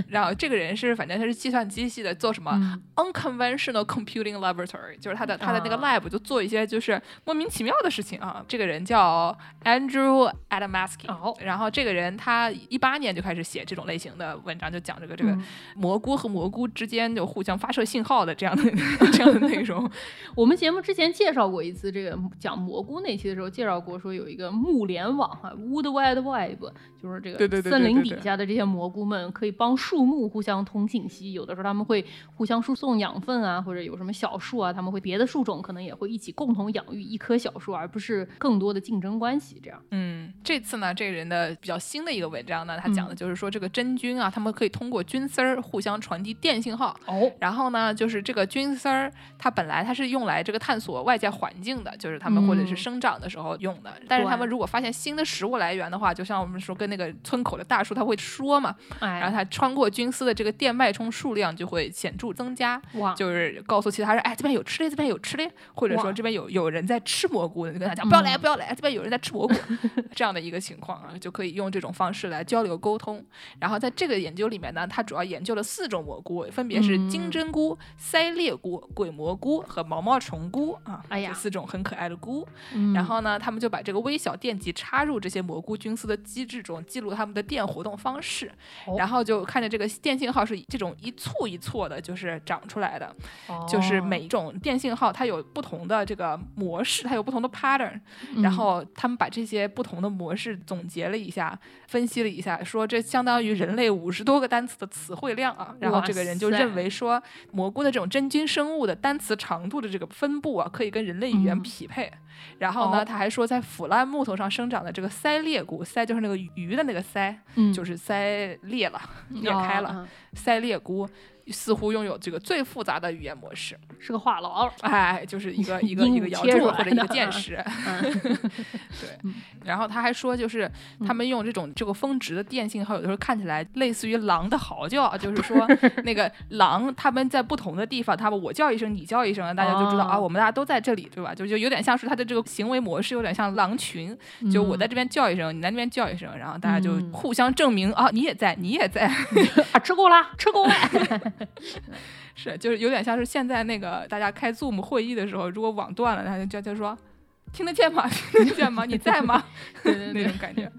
然后这个人是，反正他是计算机系的，做什么？嗯 unconventional computing laboratory，就是他的他的那个啊 lab 就做一些就是莫名其妙的事情啊。这个人叫 Andrew Adamaski，、哦然后这个人他一八年就开始写这种类型的文章，就讲这个这个嗯蘑菇和蘑菇之间就互相发射信号的这样的这样的内容。我们节目之前介绍过一次这个讲蘑菇那期的时候，介绍过说有一个木联网哈，Wood Wide Web，就是这个森林底下的这些蘑菇们可以帮树木互相通信息，有的时候他们会互相输送养分啊，或者有什么小树啊，他们会别的树种可能也会一起共同养育一棵小树，而不是更多的竞争关系这样。嗯，这次呢，这个人的比较新的一个文章呢，他讲的嗯就是说这个真菌啊，他们可以通过菌丝儿互相传递电信号。哦，然后呢，就是这个菌丝儿，它本来它是用来这个探索外界环境的，就是他们或者是嗯生长的时候用的。但是他们如果发现新的食物来源的话，就像我们说跟那个村口的大树，它会说嘛，然后哎，它穿过菌丝的这个电脉冲数量就会显著增加，哇，就是告诉其他人，哎，这边有吃的，这边有吃的，或者说这边有有人在吃蘑菇的，你跟他讲不要来，嗯不要来，这边有人在吃蘑菇，这样的一个情况啊，就可以用这种方式来交流沟通。然后在这个研究里面呢，它主要研究了四种蘑菇，分别是金嗯针菇、鳃裂菇、鬼蘑菇和毛毛虫菇啊，哎呀。这四种很可爱的菇。嗯。然后呢，他们就把这个微小电极插入这些蘑菇菌丝的机制中，记录它们的电活动方式，哦。然后就看着这个电信号是这种一簇一簇的，就是长出来的。就是哦每一种电信号它有不同的这个模式，它有不同的 pattern，、嗯然后他们把这些不同的模式总结了一下，分析了一下，说这相当于人类五十多个单词的词汇量啊。然后这个人就认为说，蘑菇的这种真菌生物的单词长度的这个分布啊，可以跟人类语言嗯匹配。然后呢，哦他还说，在腐烂木头上生长的这个鳃裂菇，鳃就是那个鱼的那个鳃，嗯就是鳃裂了，裂哦开了。嗯鳃裂菇似乎拥有这个最复杂的语言模式。是个话痨，哎，就是一个 一个一个摇柱或者一个的箭矢，嗯 对。然后他还说，就是他们用这种这个峰值的电信号，有的时候看起来类似于狼的嚎叫，啊就是说那个狼他们在不同的地方，他们我叫一声，你叫一声，大家就知道啊，哦我们大家都在这里，对吧？就就有点像是他的这个行为模式，有点像狼群，就我在嗯这边叫一声，你在那边叫一声，然后大家就嗯互相证明啊，你也在，你也在。啊，吃够啦，吃够了。是，就是有点像是现在那个大家开 Zoom 会议的时候，如果网断了，他就就就说听得见吗？听得见吗？你在吗？对对对 那种感觉。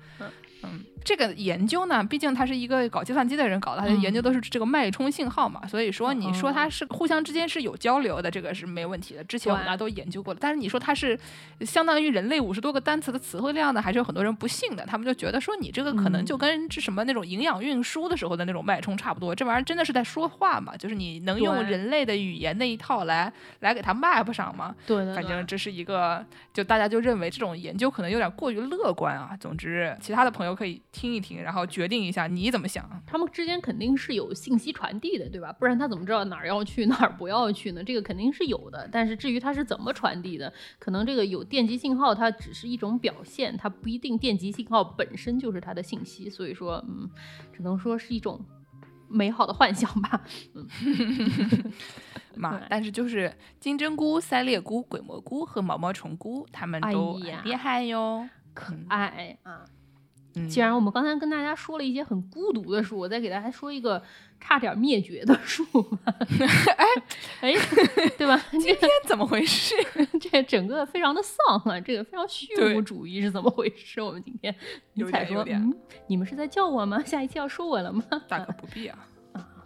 嗯，这个研究呢，毕竟他是一个搞计算机的人搞的，他就研究都是这个脉冲信号嘛，所以说你说它是互相之间是有交流的，这个是没问题的。之前我们大家都研究过了，但是你说它是相当于人类五十多个单词的词汇量呢，还是有很多人不信的，他们就觉得说你这个可能就跟这什么那种营养运输的时候的那种脉冲差不多，这玩意儿真的是在说话嘛？就是你能用人类的语言那一套来来给它 map 上吗？对对反正这是一个，就大家就认为这种研究可能有点过于乐观啊。总之，其他的朋友可以听一听，然后决定一下你怎么想。他们之间肯定是有信息传递的，对吧？不然他怎么知道哪儿要去，哪儿不要去呢？这个肯定是有的。但是至于它是怎么传递的，可能这个有电极信号，它只是一种表现，它不一定电极信号本身就是它的信息。所以说，嗯，只能说是一种美好的幻想吧。嗯，嘛但是就是金针菇、塞裂菇、鬼蘑菇和毛毛虫菇，它们都厉害哟。可爱啊！嗯既然我们刚才跟大家说了一些很孤独的树，我再给大家说一个差点灭绝的树吧。哎 哎，对吧？今天怎么回事？这整个非常的丧啊，这个非常虚无主义是怎么回事？我们今天 尼有采说，嗯，你们是在叫我吗？下一期要说我了吗？大可不必啊。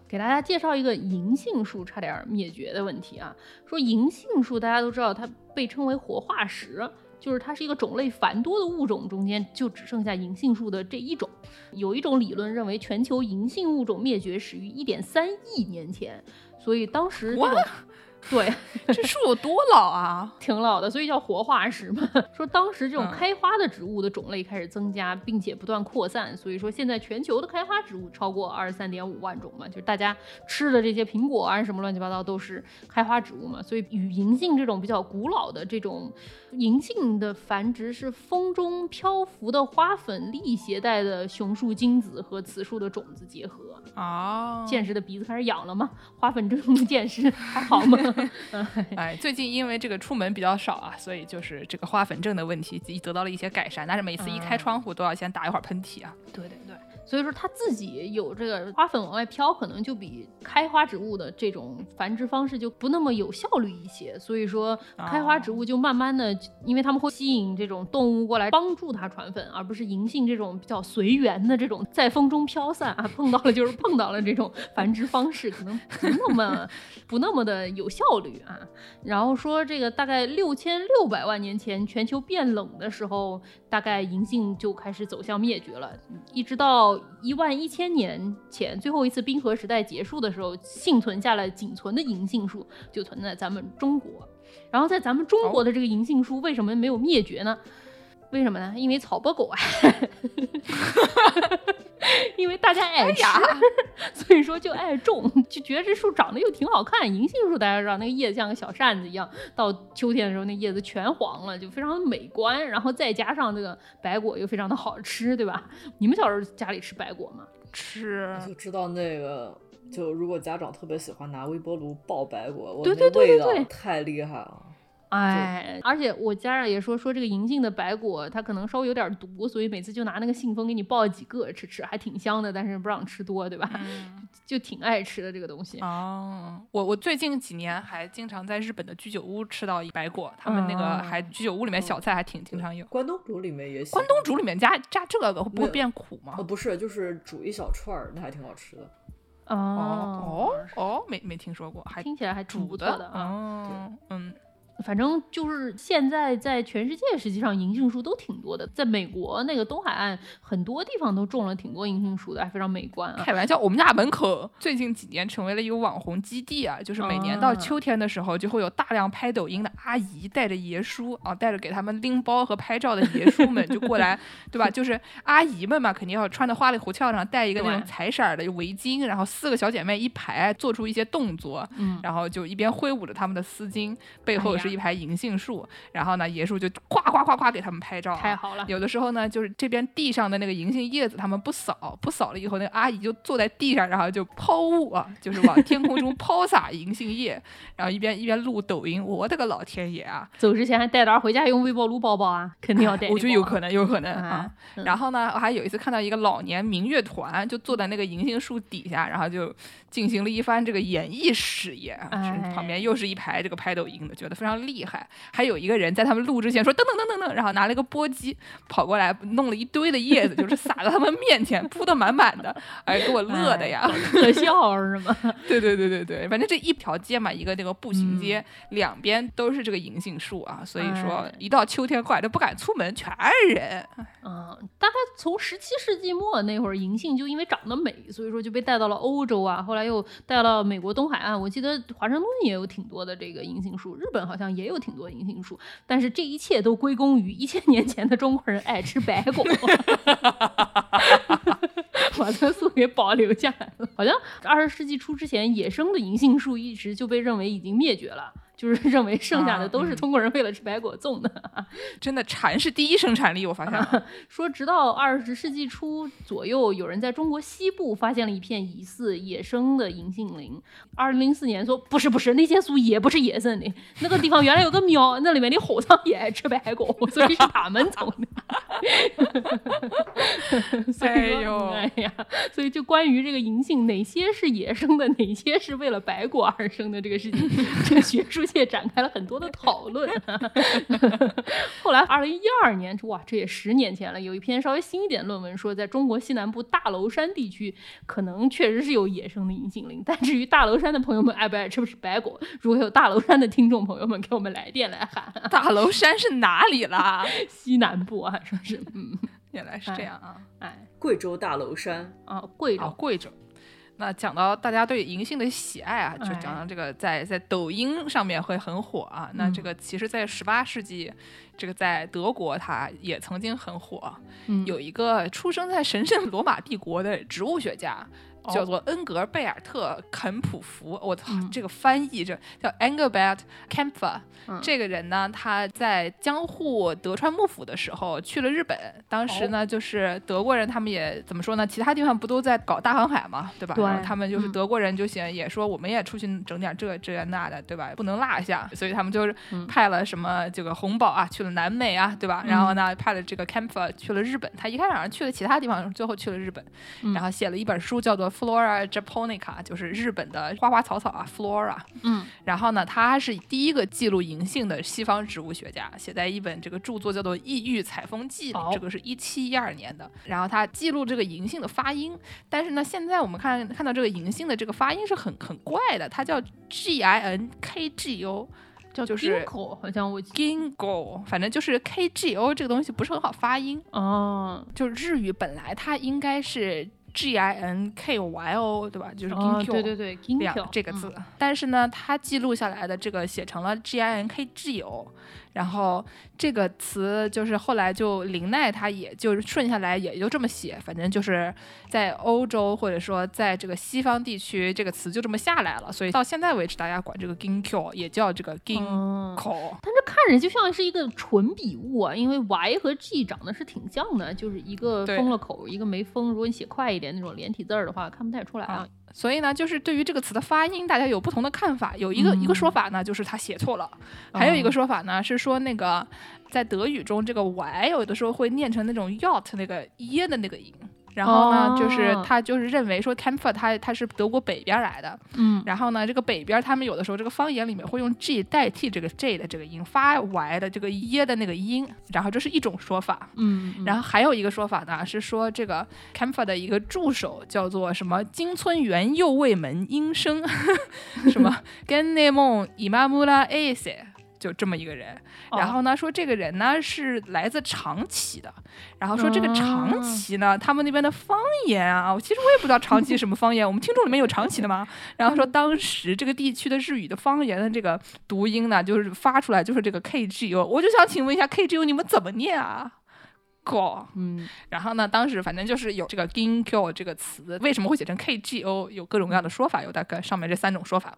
给大家介绍一个银杏树差点灭绝的问题啊。说银杏树，大家都知道它被称为活化石，就是它是一个种类繁多的物种，中间就只剩下银杏树的这一种。有一种理论认为，全球银杏物种灭绝始于1.3亿年前，所以当时这种对 这树有多老啊？挺老的，所以叫活化石嘛。说当时这种嗯开花的植物的种类开始增加，并且不断扩散，所以说现在全球的开花植物超过二十三点五万种嘛，就是大家吃的这些苹果啊什么乱七八糟都是开花植物嘛。所以与银杏这种比较古老的这种银杏的繁殖是风中漂浮的花粉粒携带的雄树精子和雌树的种子结合。哦，见识的鼻子开始痒了吗？花粉症见识还好吗？哎，最近因为这个出门比较少啊，所以就是这个花粉症的问题得到了一些改善。但是每次一开嗯窗户都要先打一会儿喷嚏啊。对对对，所以说它自己有这个花粉往外飘，可能就比开花植物的这种繁殖方式就不那么有效率一些。所以说，开花植物就慢慢的，因为它们会吸引这种动物过来帮助它传粉，而不是银杏这种比较随缘的这种在风中飘散啊，碰到了就是碰到了这种繁殖方式，可能不那么不那么的有效率啊。然后说这个大概六千六百万年前，全球变冷的时候，大概银杏就开始走向灭绝了，一直到一万一千年前最后一次冰河时代结束的时候，幸存下来仅存的银杏树就存在咱们中国。然后在咱们中国的这个银杏树为什么没有灭绝呢？为什么呢？因为草包狗啊，因为大家爱吃，所以说就爱种，就觉得这树长得又挺好看。银杏树大家知道，那个叶子像个小扇子一样，到秋天的时候那叶子全黄了，就非常的美观。然后再加上这个白果又非常的好吃，对吧？你们小时候家里吃白果吗？吃就知道那个，就如果家长特别喜欢拿微波炉爆白果，我对那对对对对味道太厉害了。哎，而且我家长也说说这个银杏的白果，它可能稍微有点毒，所以每次就拿那个信封给你爆几个吃吃，还挺香的，但是不让吃多，对吧？嗯就挺爱吃的这个东西。哦，我我最近几年还经常在日本的居酒屋吃到白果，他们那个嗯还居酒屋里面小菜还挺经常有。关东煮里面也喜关东煮里面加加这个不会变苦吗哦，？不是，就是煮一小串儿，那还挺好吃的。哦哦哦，没没听说过，还听起来还挺煮不错的啊。哦，嗯，反正就是现在在全世界，实际上银杏树都挺多的。在美国那个东海岸，很多地方都种了挺多银杏树的，还非常美观啊。开玩笑，我们家门口最近几年成为了一个网红基地啊，就是每年到啊秋天的时候，就会有大量拍抖音的阿姨带着爷叔啊，带着给他们拎包和拍照的爷叔们就过来，对吧？就是阿姨们嘛，肯定要穿的花里胡俏上，戴一个那种彩色的围巾，然后四个小姐妹一排做出一些动作，嗯，然后就一边挥舞着他们的丝巾，背后是一排银杏树，然后呢，爷叔就夸夸夸夸给他们拍照啊、太好了。有的时候呢，就是这边地上的那个银杏叶子，他们不扫，不扫了以后，那个阿姨就坐在地上，然后就抛物啊，就是往天空中抛洒银杏叶，然后一边一边录抖音。我的个老天爷啊！走之前还带点儿回家用微波炉包包啊，肯定要带。我觉得有可能，有可能啊然后呢，我还有一次看到一个老年民乐团，就坐在那个银杏树底下，然后就进行了一番这个演艺事业啊。旁边又是一排这个拍抖音的，觉得非常厉害。还有一个人在他们录之前说噔噔噔噔噔，然后拿了一个簸箕跑过来弄了一堆的叶子，就是撒到他们面前，铺的满满的，哎，给我乐的呀。可笑是吗？对对对对对，反正这一条街嘛，一个那个步行街，嗯两边都是这个银杏树啊，所以说哎一到秋天过来都不敢出门，全是人。嗯，大概从十七世纪末那会儿，银杏就因为长得美，所以说就被带到了欧洲啊，后来又带到美国东海岸。我记得华盛顿也有挺多的这个银杏树，日本好像也有挺多银杏树，但是这一切都归功于一千年前的中国人爱吃白果。把它树给保留下来了。好像二十世纪初之前，野生的银杏树一直就被认为已经灭绝了。就是 认为剩下的都是中国人为了吃白果种的。真的蝉是第一生产力，我发现了。说直到二十世纪初左右，有人在中国西部发现了一片疑似野生的银杏林。二零零四年说不是不是，那些树也不是野生的，那个地方原来有个庙，那里面的和尚也爱吃白果，所以是他们种的。所以说，哎呦哎呀，所以就关于这个银杏哪些是野生的，哪些是为了白果而生的这个事情，这个学术界展开了很多的讨论。后来，二零一二年，哇，这也十年前了，有一篇稍微新一点论文说，在中国西南部大娄山地区，可能确实是有野生的银杏林。但至于大娄山的朋友们爱不爱吃不吃白果，如果有大娄山的听众朋友们，给我们来电来喊。大娄山是哪里啦？西南部啊，说是，嗯，原来是这样啊！哎，贵州大娄山，啊，贵州，哦，贵州。那讲到大家对银杏的喜爱啊，就哎讲到这个在在抖音上面会很火啊。那嗯这个其实，在十八世纪，这个在德国它也曾经很火。嗯有一个出生在神圣罗马帝国的植物学家，叫做恩格贝尔特·肯普福。我操，嗯这个翻译这叫 Engelbert Kempfer。嗯这个人呢，他在江户德川幕府的时候去了日本。当时呢，就是德国人他们也怎么说呢？其他地方不都在搞大航海嘛，对吧？对然后他们就是嗯德国人就想也说我们也出去整点这这那的，对吧？不能落下，所以他们就是嗯派了什么这个红宝啊去了南美啊，对吧？然后呢，派了这个 Kempfer 去了日本。他一开始好像去了其他地方，最后去了日本，嗯然后写了一本书叫做《Flora Japonica》，就是日本的花花草草啊，Flora。嗯然后呢，他是第一个记录银杏的西方植物学家，写在一本这个著作叫做《异域采风记》这个是一七一二年的。然后他记录这个银杏的发音，但是呢，现在我们看看到这个银杏的这个发音是很很怪的，它叫 G I N K G O，叫就是 Ginkgo，好像我记 Gingo，反正就是 K G O 这个东西不是很好发音。哦就日语本来它应该是 G I N K Y O，对吧？就是哦，Ginkgo。对对对两，Ginkgo 这个字，嗯但是呢，它记录下来的这个写成了 G I N K G O，然后这个词就是后来就林奈他也就是顺下来也就这么写，反正就是在欧洲或者说在这个西方地区，这个词就这么下来了，所以到现在为止，大家管这个 Ginkgo 也叫这个 Ginkgo。哦但这看着就像是一个纯笔误啊，因为 Y 和 G 长得是挺像的，就是一个封了口，一个没封。如果你写快一点那种连体字儿的话，看不太出来啊啊。所以呢，就是对于这个词的发音，大家有不同的看法。有一个、一个说法呢，就是他写错了；还有一个说法呢，是说那个在德语中，这个 y 有的时候会念成那种 yacht 那个耶的那个音。然后呢，就是哦他就是认为说 Camphor 他他是德国北边来的，嗯然后呢，这个北边他们有的时候这个方言里面会用 g 代替这个 j 的这个音，发 y 的这个耶的那个音，然后这是一种说法。嗯，然后还有一个说法呢，是说这个 Camphor 的一个助手叫做什么金村元右卫门英生，什么跟内蒙伊玛穆拉埃塞。就这么一个人，哦。然后呢说这个人呢是来自长崎的，然后说这个长哦。崎呢，他们那边的方言啊，其实我也不知道长崎什么方言，我们听众里面有长崎的吗？然后说当时这个地区的日语的方言的这个读音呢，就是发出来就是这个 K G O，我就想请问一下 K G O 你们怎么念啊？go，嗯然后呢，当时反正就是有这个 ginkgo 这个词，为什么会写成 kgo，有各种各样的说法，有大概上面这三种说法。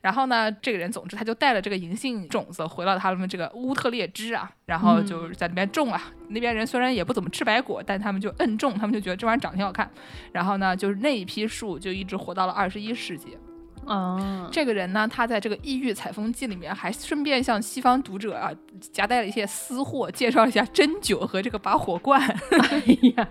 然后呢，这个人总之他就带了这个银杏种子回到他们这个乌特列支啊，然后就在那边种啊。那边人虽然也不怎么吃白果，但他们就摁种，他们就觉得这玩意儿长得挺好看。然后呢，就是那一批树就一直活到了二十一世纪。啊，这个人呢，他在这个《异域采风记》里面还顺便向西方读者啊夹带了一些私货，介绍一下针灸和这个拔火罐。哎呀，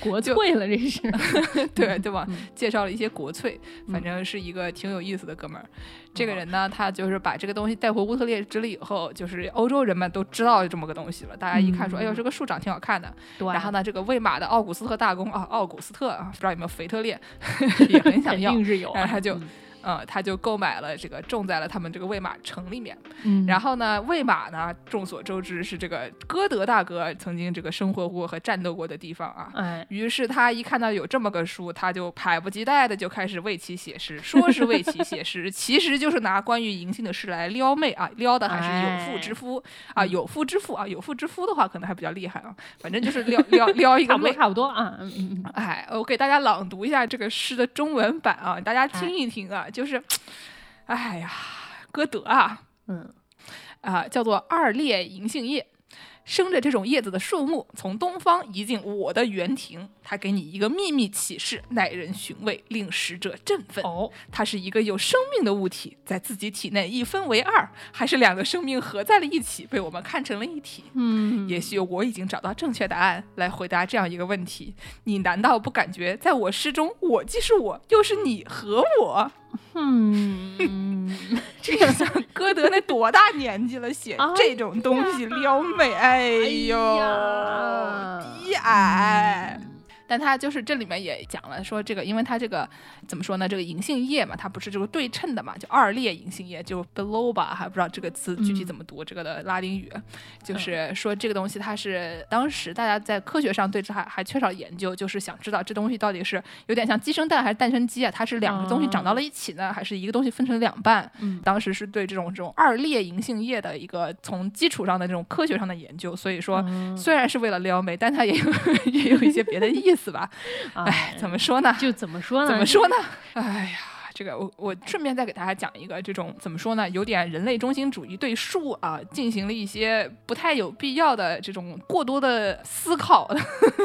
国粹了这是。对对吧？嗯介绍了一些国粹，反正是一个挺有意思的哥们儿。这个人呢，他就是把这个东西带回乌特列支了以后，就是欧洲人们都知道这么个东西了。大家一看说，嗯哎呦，这个树长挺好看的。对，然后呢，这个魏玛的奥古斯特大公啊，奥古斯特啊，不知道有没有腓特烈，也很想 肯要。定是有啊，然后他就嗯嗯，他就购买了这个，种在了他们这个魏玛城里面。嗯，然后呢，魏玛呢，众所周知是这个歌德大哥曾经这个生活过和战斗过的地方啊。哎，于是他一看到有这么个书，他就迫不及待的就开始为其写诗，说是为其写诗，其实就是拿关于银杏的诗来撩妹啊，撩的还是有妇之夫、啊，有妇之夫啊，有妇之夫的话可能还比较厉害啊，反正就是撩撩撩一个妹。差不多差不多啊，嗯嗯嗯，哎，我给大家朗读一下这个诗的中文版啊，大家听一听啊，就是，哎呀。歌德啊，嗯，啊、叫做二裂银杏叶。生着这种叶子的树木，从东方移进我的园庭，它给你一个秘密启示，耐人寻味，令使者振奋。哦，它是一个有生命的物体，在自己体内一分为二，还是两个生命合在了一起，被我们看成了一体？嗯，也许我已经找到正确答案来回答这样一个问题：你难道不感觉在我诗中，我既是我，又是你和我？嗯，这个像歌德那多大年纪了，写哎这种东西撩妹，哎呦，低矮。但他就是这里面也讲了，说这个，因为它这个怎么说呢？这个银杏叶嘛，它不是这个对称的嘛，就二裂银杏叶，就 below 吧还不知道这个词具体怎么读，这个的拉丁语，就是说这个东西它是当时大家在科学上对这还还缺少研究，就是想知道这东西到底是有点像鸡生蛋还是蛋生鸡啊？它是两个东西长到了一起呢，还是一个东西分成两半？嗯当时是对这种这种二裂银杏叶的一个从基础上的这种科学上的研究，所以说嗯虽然是为了撩妹，但它也有 也有一些别的意思吧？哎，怎么说呢？就怎么说呢？怎么说呢？哎呀，这个我我顺便再给大家讲一个这种怎么说呢，有点人类中心主义对树啊进行了一些不太有必要的这种过多的思考的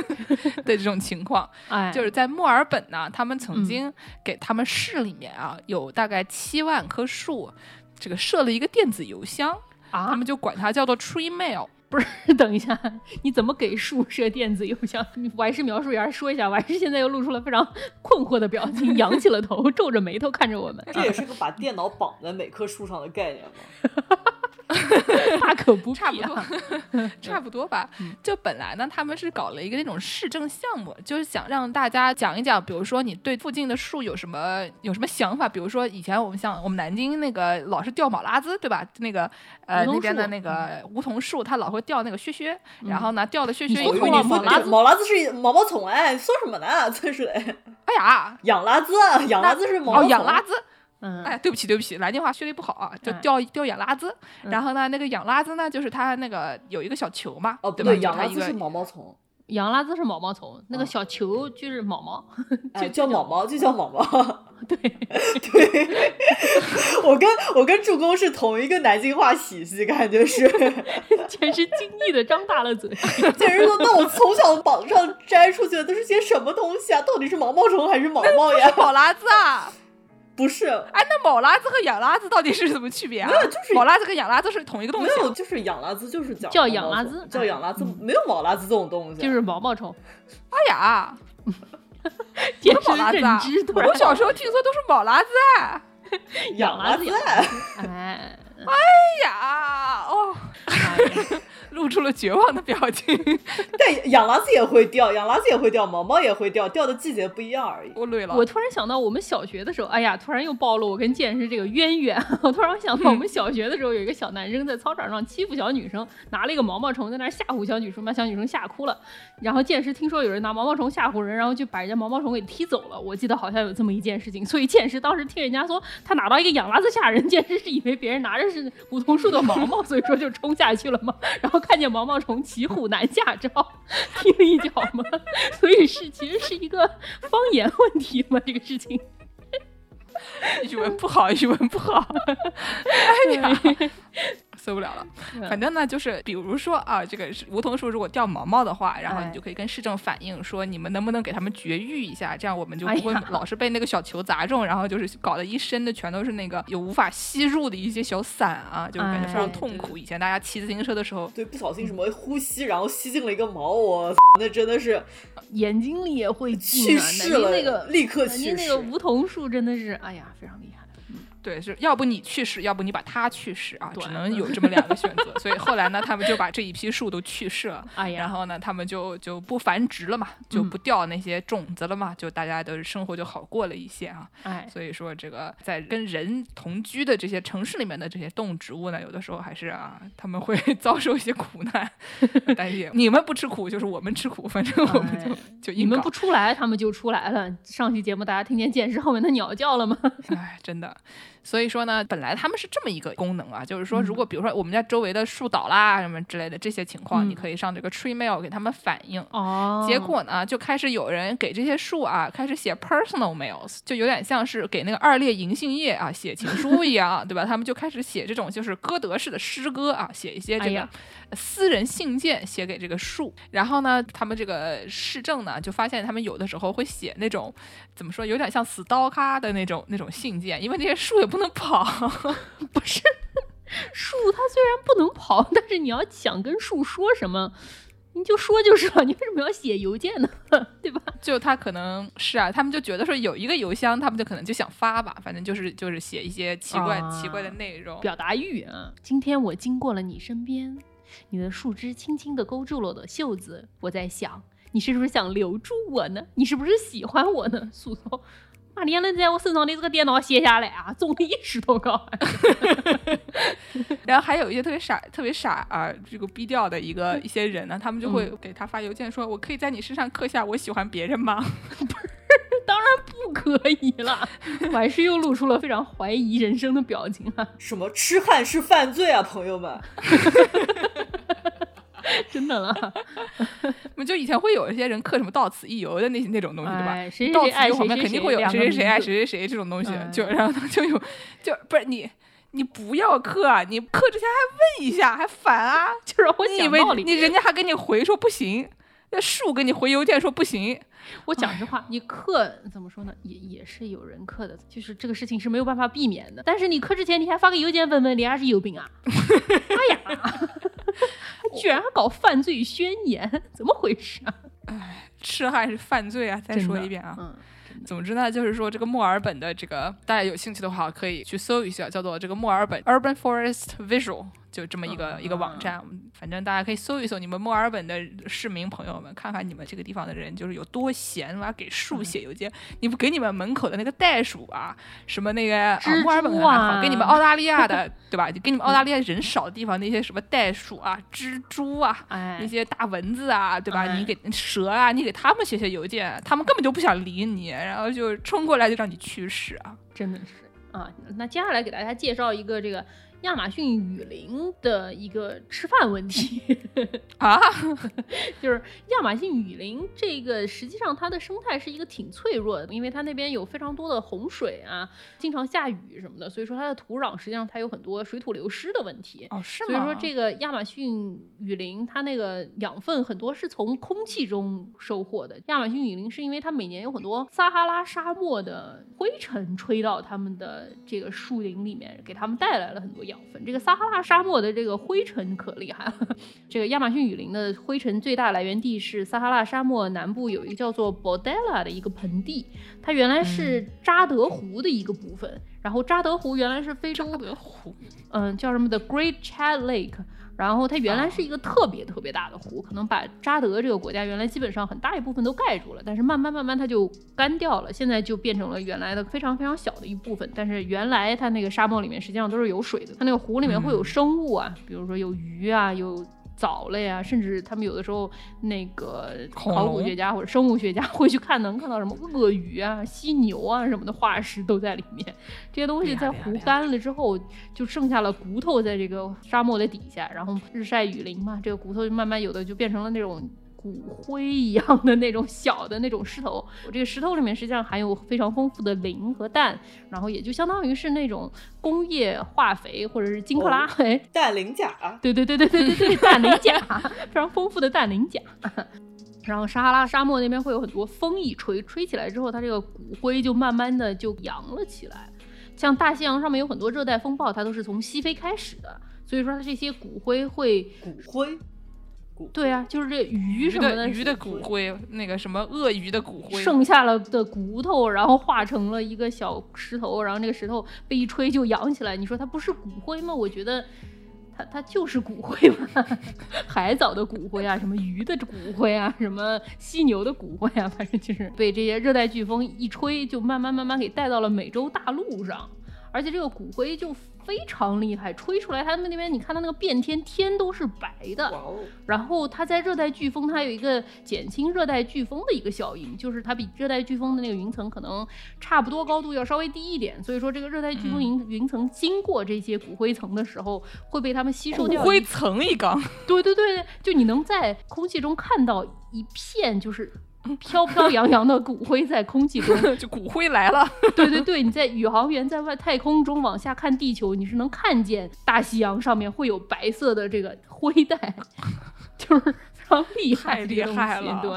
这种情况。哎，就是在墨尔本呢，他们曾嗯经给他们市里面啊有大概七万棵树，这个设了一个电子邮箱，啊他，们就管它叫做 tree mail。等一下，你怎么给树设电子邮箱？我还是描述员说一下，我还是现在又露出了非常困惑的表情，扬起了头，皱着眉头看着我们。这也是个把电脑绑在每棵树上的概念吗？大可不必、差不 差不多吧 嗯。就本来呢，他们是搞了一个那种市政项目，就是想让大家讲一讲，比如说你对附近的树有什么有什么想法。比如说以前我们像我们南京那个老是掉毛拉子，对吧？那个呃那边的那个梧桐树，它老会掉那个屑屑，然后呢掉的屑屑以我后以为你说你不能毛拉子，毛拉子是毛毛虫哎，说什么呢？真是的，哎呀。养拉子，养拉子是毛毛哦，虫。养拉子，嗯，哎，对不起，对不起，南京话学的不好啊，就嗯掉掉养拉子。嗯然后呢，那个养拉子呢，就是它那个有一个小球嘛，哦，不对养拉子是毛毛虫，洋拉子是毛毛虫，那个嗯小球就是毛毛。哎，就叫毛毛就叫毛毛。对，对，我跟我跟助攻是同一个南京话体系，感觉是。简直惊异的张大了嘴。简直说，那我从小榜上摘出去的都是些什么东西啊？到底是毛毛虫还是毛毛呀？毛拉子啊。不是，哎，那毛拉子和养拉子到底是什么区别啊？没有就是毛拉子跟养拉子是同一个东西啊。没有，就是养拉子，就是叫叫养拉子叫养拉子，没有毛拉子这种东西。就是毛毛虫，哎呀，简毛拉子啊直认知！我小时候听说都是毛拉子啊。养拉子，哎，哎呀，哦，哎 露出了绝望的表情。但养拉子也会掉，养拉子也会掉，毛毛也会掉，掉的季节不一样而已。我累了。我突然想到，我们小学的时候，哎呀，突然又暴露我跟剑师这个渊源。我突然想到，我们小学的时候有一个小男生在操场上欺负小女生，拿了一个毛毛虫在那儿吓唬小女生，把小女生吓哭了。然后剑师听说有人拿毛毛虫吓唬人，然后就把人家毛毛虫给踢走了。我记得好像有这么一件事情，所以剑师当时听人家说他拿到一个养拉子吓人，剑师是以为别人拿着是梧桐树的毛毛，所以说就冲下去了嘛。然后看见毛毛虫骑虎难下招，踢了一脚嘛。所以是其实是一个方言问题嘛，这个事情。语文不好，语文不好。哎呀，受不了了。嗯反正呢，就是比如说啊，这个梧桐树如果掉毛毛的话，然后哎你就可以跟市政反映说，你们能不能给他们绝育一下，这样我们就不会老是被那个小球砸中，然后就是搞得一身的全都是那个有无法吸入的一些小伞啊，就是感觉非常哎痛苦。以前大家骑自行车的时候，对，不小心什么呼吸，然后吸进了一个毛，我 那真的是眼睛里也会进去啊，世了，那个立刻南京去世。那个梧桐树真的是，哎呀，非常厉害。对，是要不你去世，要不你把它去世啊，只能有这么两个选择。所以后来呢，他们就把这一批树都去世了。然后呢，他们就就不繁殖了嘛，就嗯不掉那些种子了嘛，就大家的生活就好过了一些啊。哎，所以说，这个在跟人同居的这些城市里面的这些动植物呢，有的时候还是啊，他们会 遭受一些苦难，但是也你们不吃苦，就是我们吃苦，反正我们就、哎就你们不。出来，他们就出来了。上期节目大家听见剑师后面的鸟叫了吗？哎，真的，所以说呢，本来他们是这么一个功能啊，就是说，嗯如果比如说我们家周围的树倒啦什么之类的这些情况，嗯你可以上这个 Tree Mail 给他们反映。哦结果呢，就开始有人给这些树啊，开始写 personal mails，就有点像是给那个二列银杏叶啊写情书一样，对吧？他们就开始写这种就是歌德式的诗歌啊，写一些这个私人信件写给这个树。然后呢，他们这个市政呢就发现他们有的时候会写那种怎么说，有点像死刀咖的那种那种信件，因为那些树也不能跑。不是树，它虽然不能跑，但是你要想跟树说什么，你就说就是了。你为什么要写邮件呢？对吧？就他可能是啊，他们就觉得说有一个邮箱，他们就可能就想发吧，反正就是就是写一些奇怪、啊奇怪的内容。表达欲啊！今天我经过了你身边，你的树枝轻轻地勾住了我的袖子，我在想，你是不是想留住我呢？你是不是喜欢我呢？树说。把年轮在我身上的这个电脑卸下来啊，重了一石头高。然后还有一些特别傻、特别傻啊，这个逼调的一个一些人呢，他们就会嗯给他发邮件说：“我可以在你身上刻下我喜欢别人吗 当然不可以了，我还是又露出了非常怀疑人生的表情啊！什么痴汉是犯罪啊，朋友们！真的了，？” 我就以前会有一些人刻什么“到此一游”的那些那种东西，对吧？哎谁谁到此一游旁边肯定会有谁谁谁爱谁谁谁这种东西，哎就 然后他就有就不是你。你不要刻啊！你刻之前还问一下，还烦啊！就是我你以为讲道理。你人家还给你回说不行，那树给你回邮件说不行，我讲实话，你刻怎么说呢？也也是有人刻的，就是这个事情是没有办法避免的。但是你刻之前，你还发个邮件问问人家是有病啊？哎呀，居然还搞犯罪宣言，怎么回事啊？哎痴汉是犯罪啊！再说一遍啊！嗯，总之呢，就是说这个墨尔本的这个，大家有兴趣的话可以去搜一下，叫做这个墨尔本 Urban Forest Visual，就这么一个、嗯一个网站。反正大家可以搜一搜，你们墨尔本的市民朋友们，看看你们这个地方的人就是有多闲啊，给树写邮件。你不给你们门口的那个袋鼠啊，什么那个、啊、蜘墨尔本还好，啊给你们澳大利亚的 对吧？就给你们澳大利亚人少的地方那些什么袋鼠啊、蜘蛛啊。那哎，些大蚊子啊，对吧？哎你给蛇啊，你给他们写写邮件，他们根本就不想理你，然后就冲过来就让你去世啊！真的是啊。那接下来给大家介绍一个这个亚马逊雨林的一个吃饭问题。啊，就是亚马逊雨林这个，实际上它的生态是一个挺脆弱的，因为它那边有非常多的洪水啊，经常下雨什么的，所以说它的土壤实际上它有很多水土流失的问题。哦，是所以说，这个亚马逊雨林它那个养分很多是从空气中收获的。亚马逊雨林是因为它每年有很多撒哈拉沙漠的灰尘吹到他们的这个树林里面，给他们带来了很多养分。这个撒哈拉沙漠的这个灰尘可厉害了。这个亚马逊雨林的灰尘最大来源地是撒哈拉沙漠南部有一个叫做 Bordella 的一个盆地，它原来是扎德湖的一个部分。然后扎德湖原来是非洲的湖嗯，叫什么的 Great Chad Lake。然后它原来是一个特别特别大的湖，可能把扎德这个国家原来基本上很大一部分都盖住了，但是慢慢慢慢它就干掉了，现在就变成了原来的非常非常小的一部分。但是原来它那个沙漠里面实际上都是有水的，它那个湖里面会有生物啊，比如说有鱼啊，有。藻类啊，甚至他们有的时候那个考古学家或者生物学家会去看，能看到什么鳄鱼啊、犀牛啊什么的化石都在里面。这些东西在湖干了之后，就剩下了骨头在这个沙漠的底下，然后日晒雨淋嘛，这个骨头就慢慢有的就变成了那种骨灰一样的那种小的那种石头。我这个石头里面实际上含有非常丰富的磷和氮，然后也就相当于是那种工业化肥或者是金克拉，哎、氮磷钾，对对对对对对对，氮磷钾，非常丰富的氮磷钾。然后撒哈拉沙漠那边会有很多风一吹，吹起来之后，它这个骨灰就慢慢的就扬了起来。像大西洋上面有很多热带风暴，它都是从西非开始的，所以说它这些骨灰会，骨灰，骨对啊，就是这鱼鱼什么的鱼的骨灰，那个什么鳄鱼的骨灰，剩下了的骨头，然后化成了一个小石头，然后那个石头被一吹就扬起来。你说它不是骨灰吗？我觉得它它就是骨灰吧，海藻的骨灰啊，什么鱼的骨灰啊，什么犀牛的骨灰啊，反正就是被这些热带飓风一吹，就慢慢慢慢给带到了美洲大陆上。而且这个骨灰就非常厉害，吹出来他们那边你看它那个变天，天都是白的。哦，然后它在热带飓风，它有一个减轻热带飓风的一个效应，就是它比热带飓风的那个云层可能差不多高度要稍微低一点，所以说这个热带飓风云、云层经过这些骨灰层的时候，会被它们吸收掉骨掉。灰层一缸，对对对对，就你能在空气中看到一片就是飘飘扬扬的骨灰在空气中。就骨灰来了。对对对，你在宇航员在外太空中往下看地球，你是能看见大西洋上面会有白色的这个灰带，就是非常厉害厉害了对，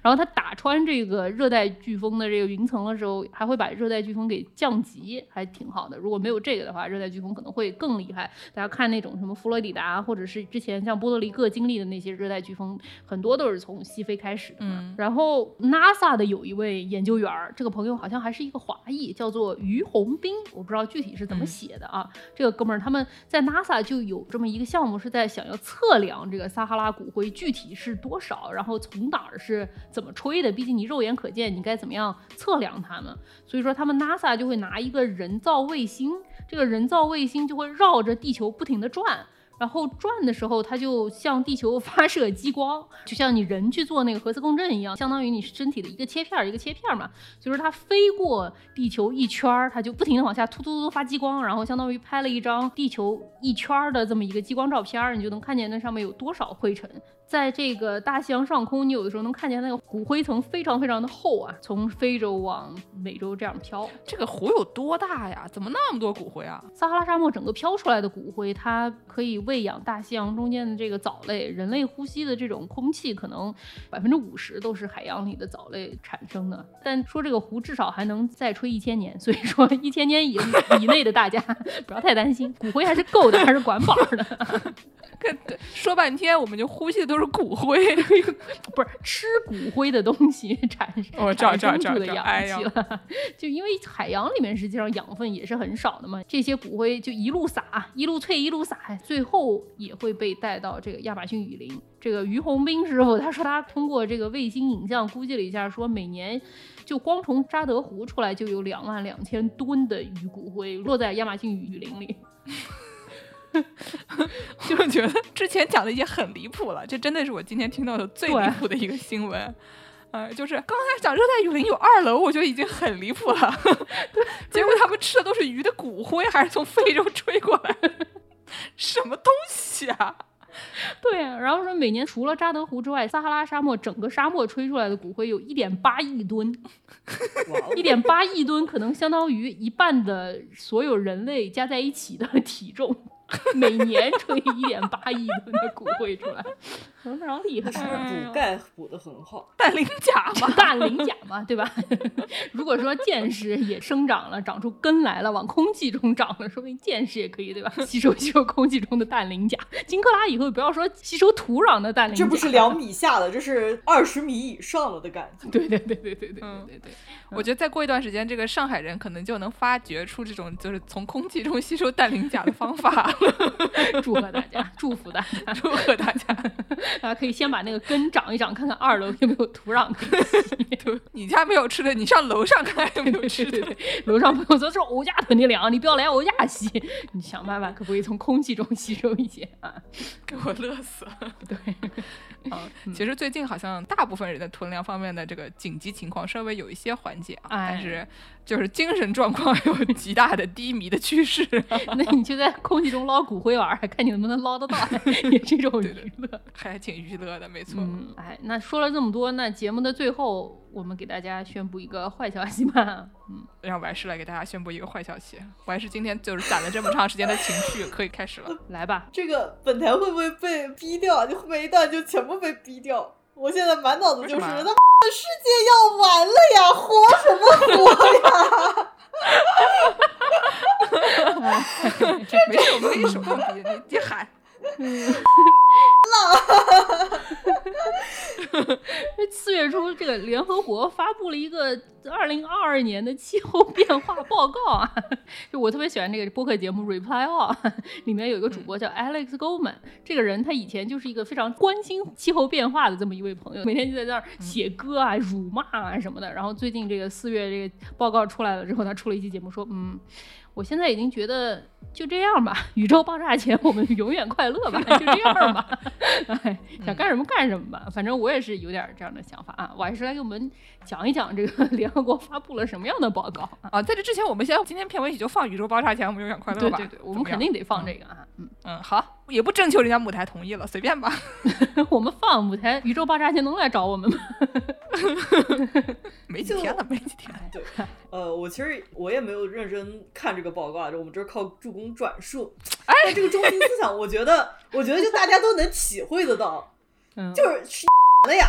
然后它打穿这个热带飓风的这个云层的时候，还会把热带飓风给降级，还挺好的。如果没有这个的话，热带飓风可能会更厉害。大家看那种什么佛罗里达，或者是之前像波多黎各经历的那些热带飓风，很多都是从西非开始的嘛。嗯然后 NASA 的有一位研究员，这个朋友好像还是一个华裔，叫做于洪斌，我不知道具体是怎么嗯写的啊。这个哥们儿他们在 NASA 就有这么一个项目，是在想要测量这个撒哈拉骨灰具体是多少，然后从哪儿是怎么吹的。毕竟你肉眼可见，你该怎么样测量它们？所以说他们 NASA 就会拿一个人造卫星，这个人造卫星就会绕着地球不停地转。然后转的时候，它就向地球 发射激光，就像你人去做那个核磁共振一样，相当于你身体的一个切片儿一个切片儿嘛。所以说它飞过地球一圈儿，它就不停地往下突突突发激光，然后相当于拍了一张地球一圈儿的这么一个激光照片儿，你就能看见那上面有多少灰尘。在这个大西洋上空，你有的时候能看见那个骨灰层非常非常的厚啊，从非洲往美洲这样飘。这个湖有多大呀？怎么那么多骨灰啊？撒哈拉沙漠整个飘出来的骨灰，它可以喂养大西洋中间的这个藻类。人类呼吸的这种空气，可能百分之五十都是海洋里的藻类产生的。但说这个湖至少还能再吹一千年，所以说一千年以以内的大家不要太担心，骨灰还是够的，还是管饱的。跟说半天，我们就呼吸的都是骨灰。不是吃骨灰的东西产生产生出的氧气了，就因为海洋里面实际上养分也是很少的嘛，这些骨灰就一路撒，一路萃一路撒，最后也会被带到这个亚马逊雨林。这个于洪斌师傅 他说他通过这个卫星影像估计了一下，说每年就光从扎德湖出来就有两万两千吨的鱼骨灰落在亚马逊雨林里。就觉得之前讲的已经很离谱了，这真的是我今天听到的最离谱的一个新闻。呃，就是刚才讲热带雨林有二楼，我觉得已经很离谱了。结果他们吃的都是鱼的骨灰，还是从非洲吹过来的，什么东西啊？对啊，然后说每年除了扎德湖之外，撒哈拉沙漠整个沙漠吹出来的骨灰有一点八亿吨，一点八亿吨可能相当于一半的所有人类加在一起的体重，每年吹一点八亿吨的骨灰出来，非常厉害。哎补钙补的很好。氮磷钾嘛，氮磷钾嘛，对吧？如果说见识也生长了，长出根来了，往空气中长了，说不定见识也可以，对吧？吸收吸收空气中的氮磷钾。金克拉以后不要说吸收土壤的氮磷钾，这不是两米下的，这是二十米以上了的感觉。对对对对对对嗯对对对。我觉得再过一段时间，这个上海人可能就能发掘出这种就是从空气中吸收氮磷钾的方法。祝贺大家，祝福大家，祝贺大家！大 家可以先把那个根长一长，看看二楼有没有土壤可以吸。对，你家没有吃的，你上楼上看看有没有吃的。对对对，楼上朋友说这是欧家囤的粮，你不要来欧家吸，你想办法可不可以从空气中吸收一些啊？给我乐死了。对，啊，嗯其实最近好像大部分人的囤粮方面的这个紧急情况稍微有一些缓解啊，哎但是就是精神状况有极大的低迷的趋势。那你就在空气中捞骨灰玩儿，看你能不能捞得到，也是一种娱乐。还挺娱乐的，没错。嗯，哎，那说了这么多，那节目的最后，我们给大家宣布一个坏消息吧。嗯，让完事来给大家宣布一个坏消息，完事今天就是攒了这么长时间的情绪，可以开始了。来吧，这个本台会不会被逼掉啊？就后面一段就全部被逼掉。我现在满脑子就是为什么他妈的世界要完了呀，活什么活呀？没事，我们可以手动逼，你你喊。四月初，这个联合国发布了一个二零二二年的气候变化报告啊，就我特别喜欢这个播客节目 Reply All，里面有一个主播叫 Alex Goldman，这个人他以前就是一个非常关心气候变化的这么一位朋友，每天就在那儿写歌啊、辱骂啊什么的。然后最近这个四月这个报告出来了之后，他出了一期节目说，嗯。我现在已经觉得就这样吧，宇宙爆炸前我们永远快乐吧，就这样吧，哎，想干什么干什么吧，反正我也是有点这样的想法啊。我还是来给我们讲一讲这个 联合国发布了什么样的报告啊？啊，在这之前，我们先今天片尾曲就放《宇宙爆炸前我们永远快乐》吧。对对对，我们肯定得放这个啊。嗯嗯，好，也不征求人家母台同意了，随便吧。我们放舞台，宇宙爆炸前能来找我们吗？没几天了，没几天。对，呃，我其实我也没有认真看这个报告，就我们这是靠助攻转述。哎，这个中心思想，我觉得，我觉得就大家都能体会得到，就是是了呀，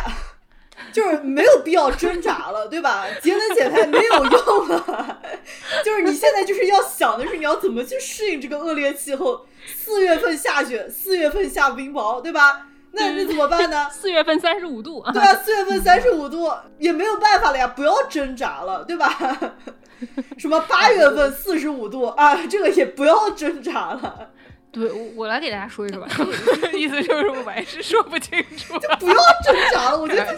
就是没有必要挣扎了，对吧？节能减排没有用了，就是你现在就是要想的是你要怎么去适应这个恶劣气候，四月份下雪，四月份下冰雹，对吧？那那怎么办呢？四月份三十五度，对啊，四月份三十五度也没有办法了呀，不要挣扎了，对吧？什么八月份四十五度啊，这个也不要挣扎了。对，我我来给大家说一说吧，意思就是我还是说不清楚，就不要挣扎了。我觉得笑，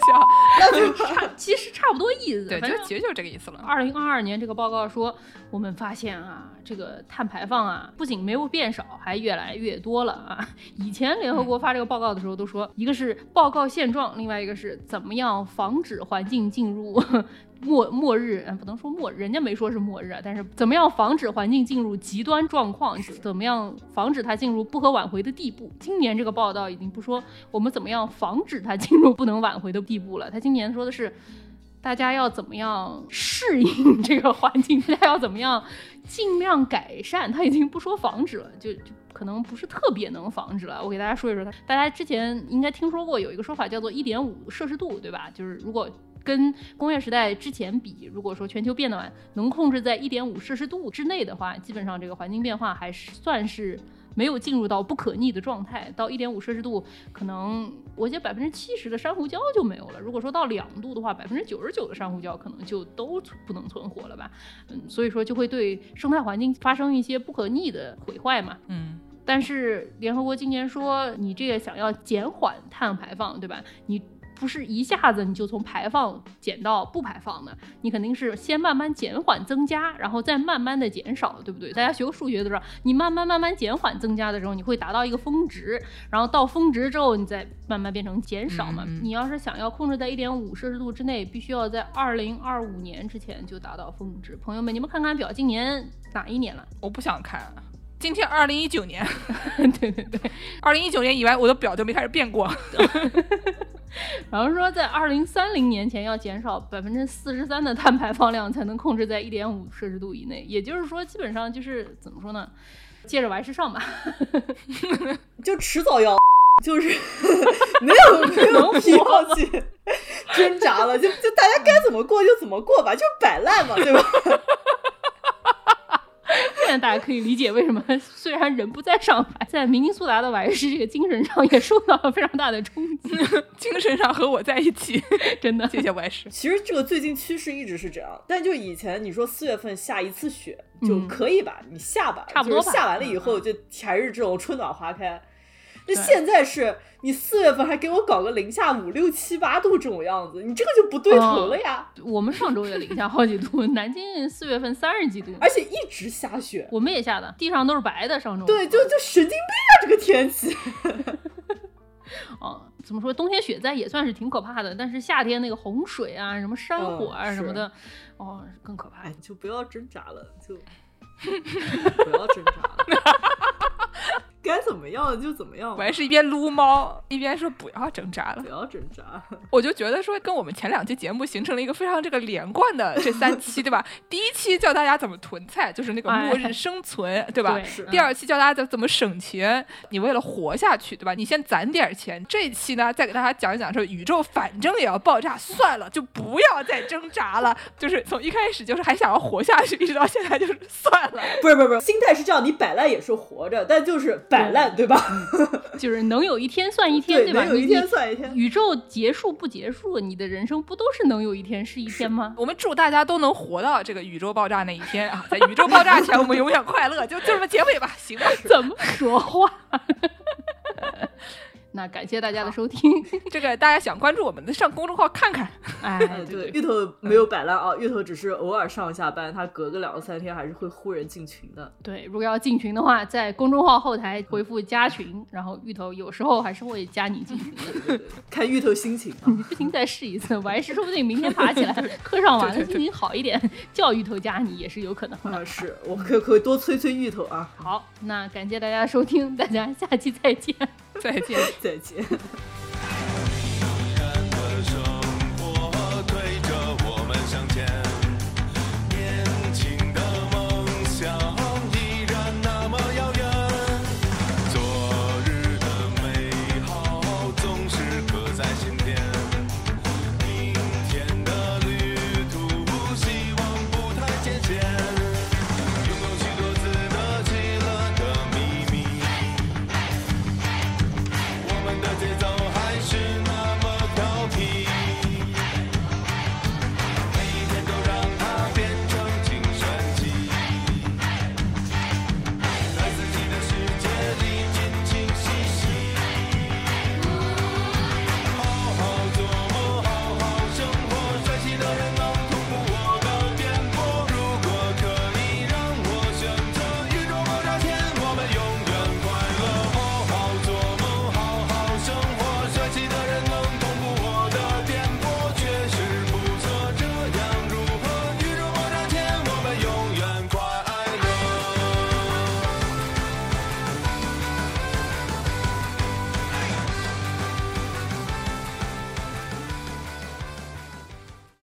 那就 差，其实差不多意思。对，反正其实就是这个意思了。二零二二年这个报告说，我们发现啊，这个碳排放啊，不仅没有变少，还越来越多了啊。以前联合国发这个报告的时候都说，一个是报告现状，另外一个是怎么样防止环境进入。末末日，嗯，不能说末，人家没说是末日啊。但是怎么样防止环境进入极端状况？怎么样防止它进入不可挽回的地步？今年这个报道已经不说我们怎么样防止它进入不能挽回的地步了。他今年说的是，大家要怎么样适应 这个环境？大家要怎么样尽量改善？他已经不说防止了，就就可能不是特别能防止了。我给大家说一说，他大家之前应该听说过有一个说法叫做一点五摄氏度，对吧？就是如果跟工业时代之前比，如果说全球变暖能控制在一点五摄氏度之内的话，基本上这个环境变化还是算是没有进入到不可逆的状态。到一点五摄氏度，可能我觉得百分之七十的珊瑚礁就没有了。如果说到两度的话，百分之九十九的珊瑚礁可能就都不能存活了吧？嗯，所以说就会对生态环境发生一些不可逆的毁坏嘛。嗯，但是联合国今年说，你这个想要减缓碳排放，对吧？你不是一下子你就从排放减到不排放的，你肯定是先慢慢减缓增加，然后再慢慢的减少，对不对？大家学过数学都知道，你慢慢慢慢减缓增加的时候，你会达到一个峰值，然后到峰值之后，你再慢慢变成减少嘛。你要是想要控制在一点五摄氏度之内，必须要在二零二五年之前就达到峰值。朋友们，你们看看表，今年哪一年了？我不想看。今天二零一九年，对对对，二零一九年以外，我的表就没开始变过。然后说，在二零三零年前要减少百分之四十三的碳排放量，才能控制在一点五摄氏度以内。也就是说，基本上就是怎么说呢？接着玩时上吧，就迟早要，就是 没有没有必要去挣扎了，就就大家该怎么过就怎么过吧，就摆烂嘛，对吧？现在大家可以理解为什么 虽然人不在上海，在明尼苏达的瓦是这个精神上也受到了非常大的冲击，精神上和我在一起，真的。谢谢瓦是。其实这个最近趋势一直是这样，但就以前你说四月份下一次雪就可以吧，你下吧，差不多下完了以后就还是这种春暖花开。那现在是你四月份还给我搞个零下五六七八度这种样子，你这个就不对头了呀。我们上周也零下好几度，南京四月份三十几度，而且一直下雪。我们也下的，地上都是白的。上周对，就就神经病啊，这个天气。哦，怎么说？冬天雪灾也算是挺可怕的，但是夏天那个洪水啊，什么山火啊什么的，哦，更可怕。就不要挣扎了，就 不要挣扎了。该怎么样就怎么样。我还是一边撸猫一边说不要挣扎了，不要挣扎。我就觉得说跟我们前两期节目形成了一个非常这个连贯的这三期，对吧？第一期教大家怎么囤菜，就是那个末日生存，对吧？第二期教大家怎么省钱，你为了活下去，对吧？你先攒点钱。这一期呢，再给大家讲一讲说宇宙反正也要爆炸，算了，就不要再挣扎了。就是从一开始就是还想要活下去，一直到现在就是算了。不是不是不是，心态是这样，你摆烂也是活着，但就是摆烂，对吧？就是能有一天算一天，对吧？能有一天算一天。宇宙结束不结束，你的人生不都是能有一天是一天吗？我们祝大家都能活到这个宇宙爆炸那一天啊！在宇宙爆炸前，我们永远快乐。就就这么结尾吧，行吧？怎么说话？那感谢大家的收听。这个大家想关注我们的，上公众号看看。哎，对，芋头没有摆烂啊，芋头只是偶尔上一下班，他隔个两三天还是会忽然进群的。对，如果要进群的话，在公众号后台回复加群，然后芋头有时候还是会加你进群的，看芋头心情。你不行，再试一次，我还是说不定明天爬起来，课上完了心情好一点，叫芋头加你也是有可能的。是我可可以多催催芋头啊。好，那感谢大家收听，大家下期再见，再见。再见。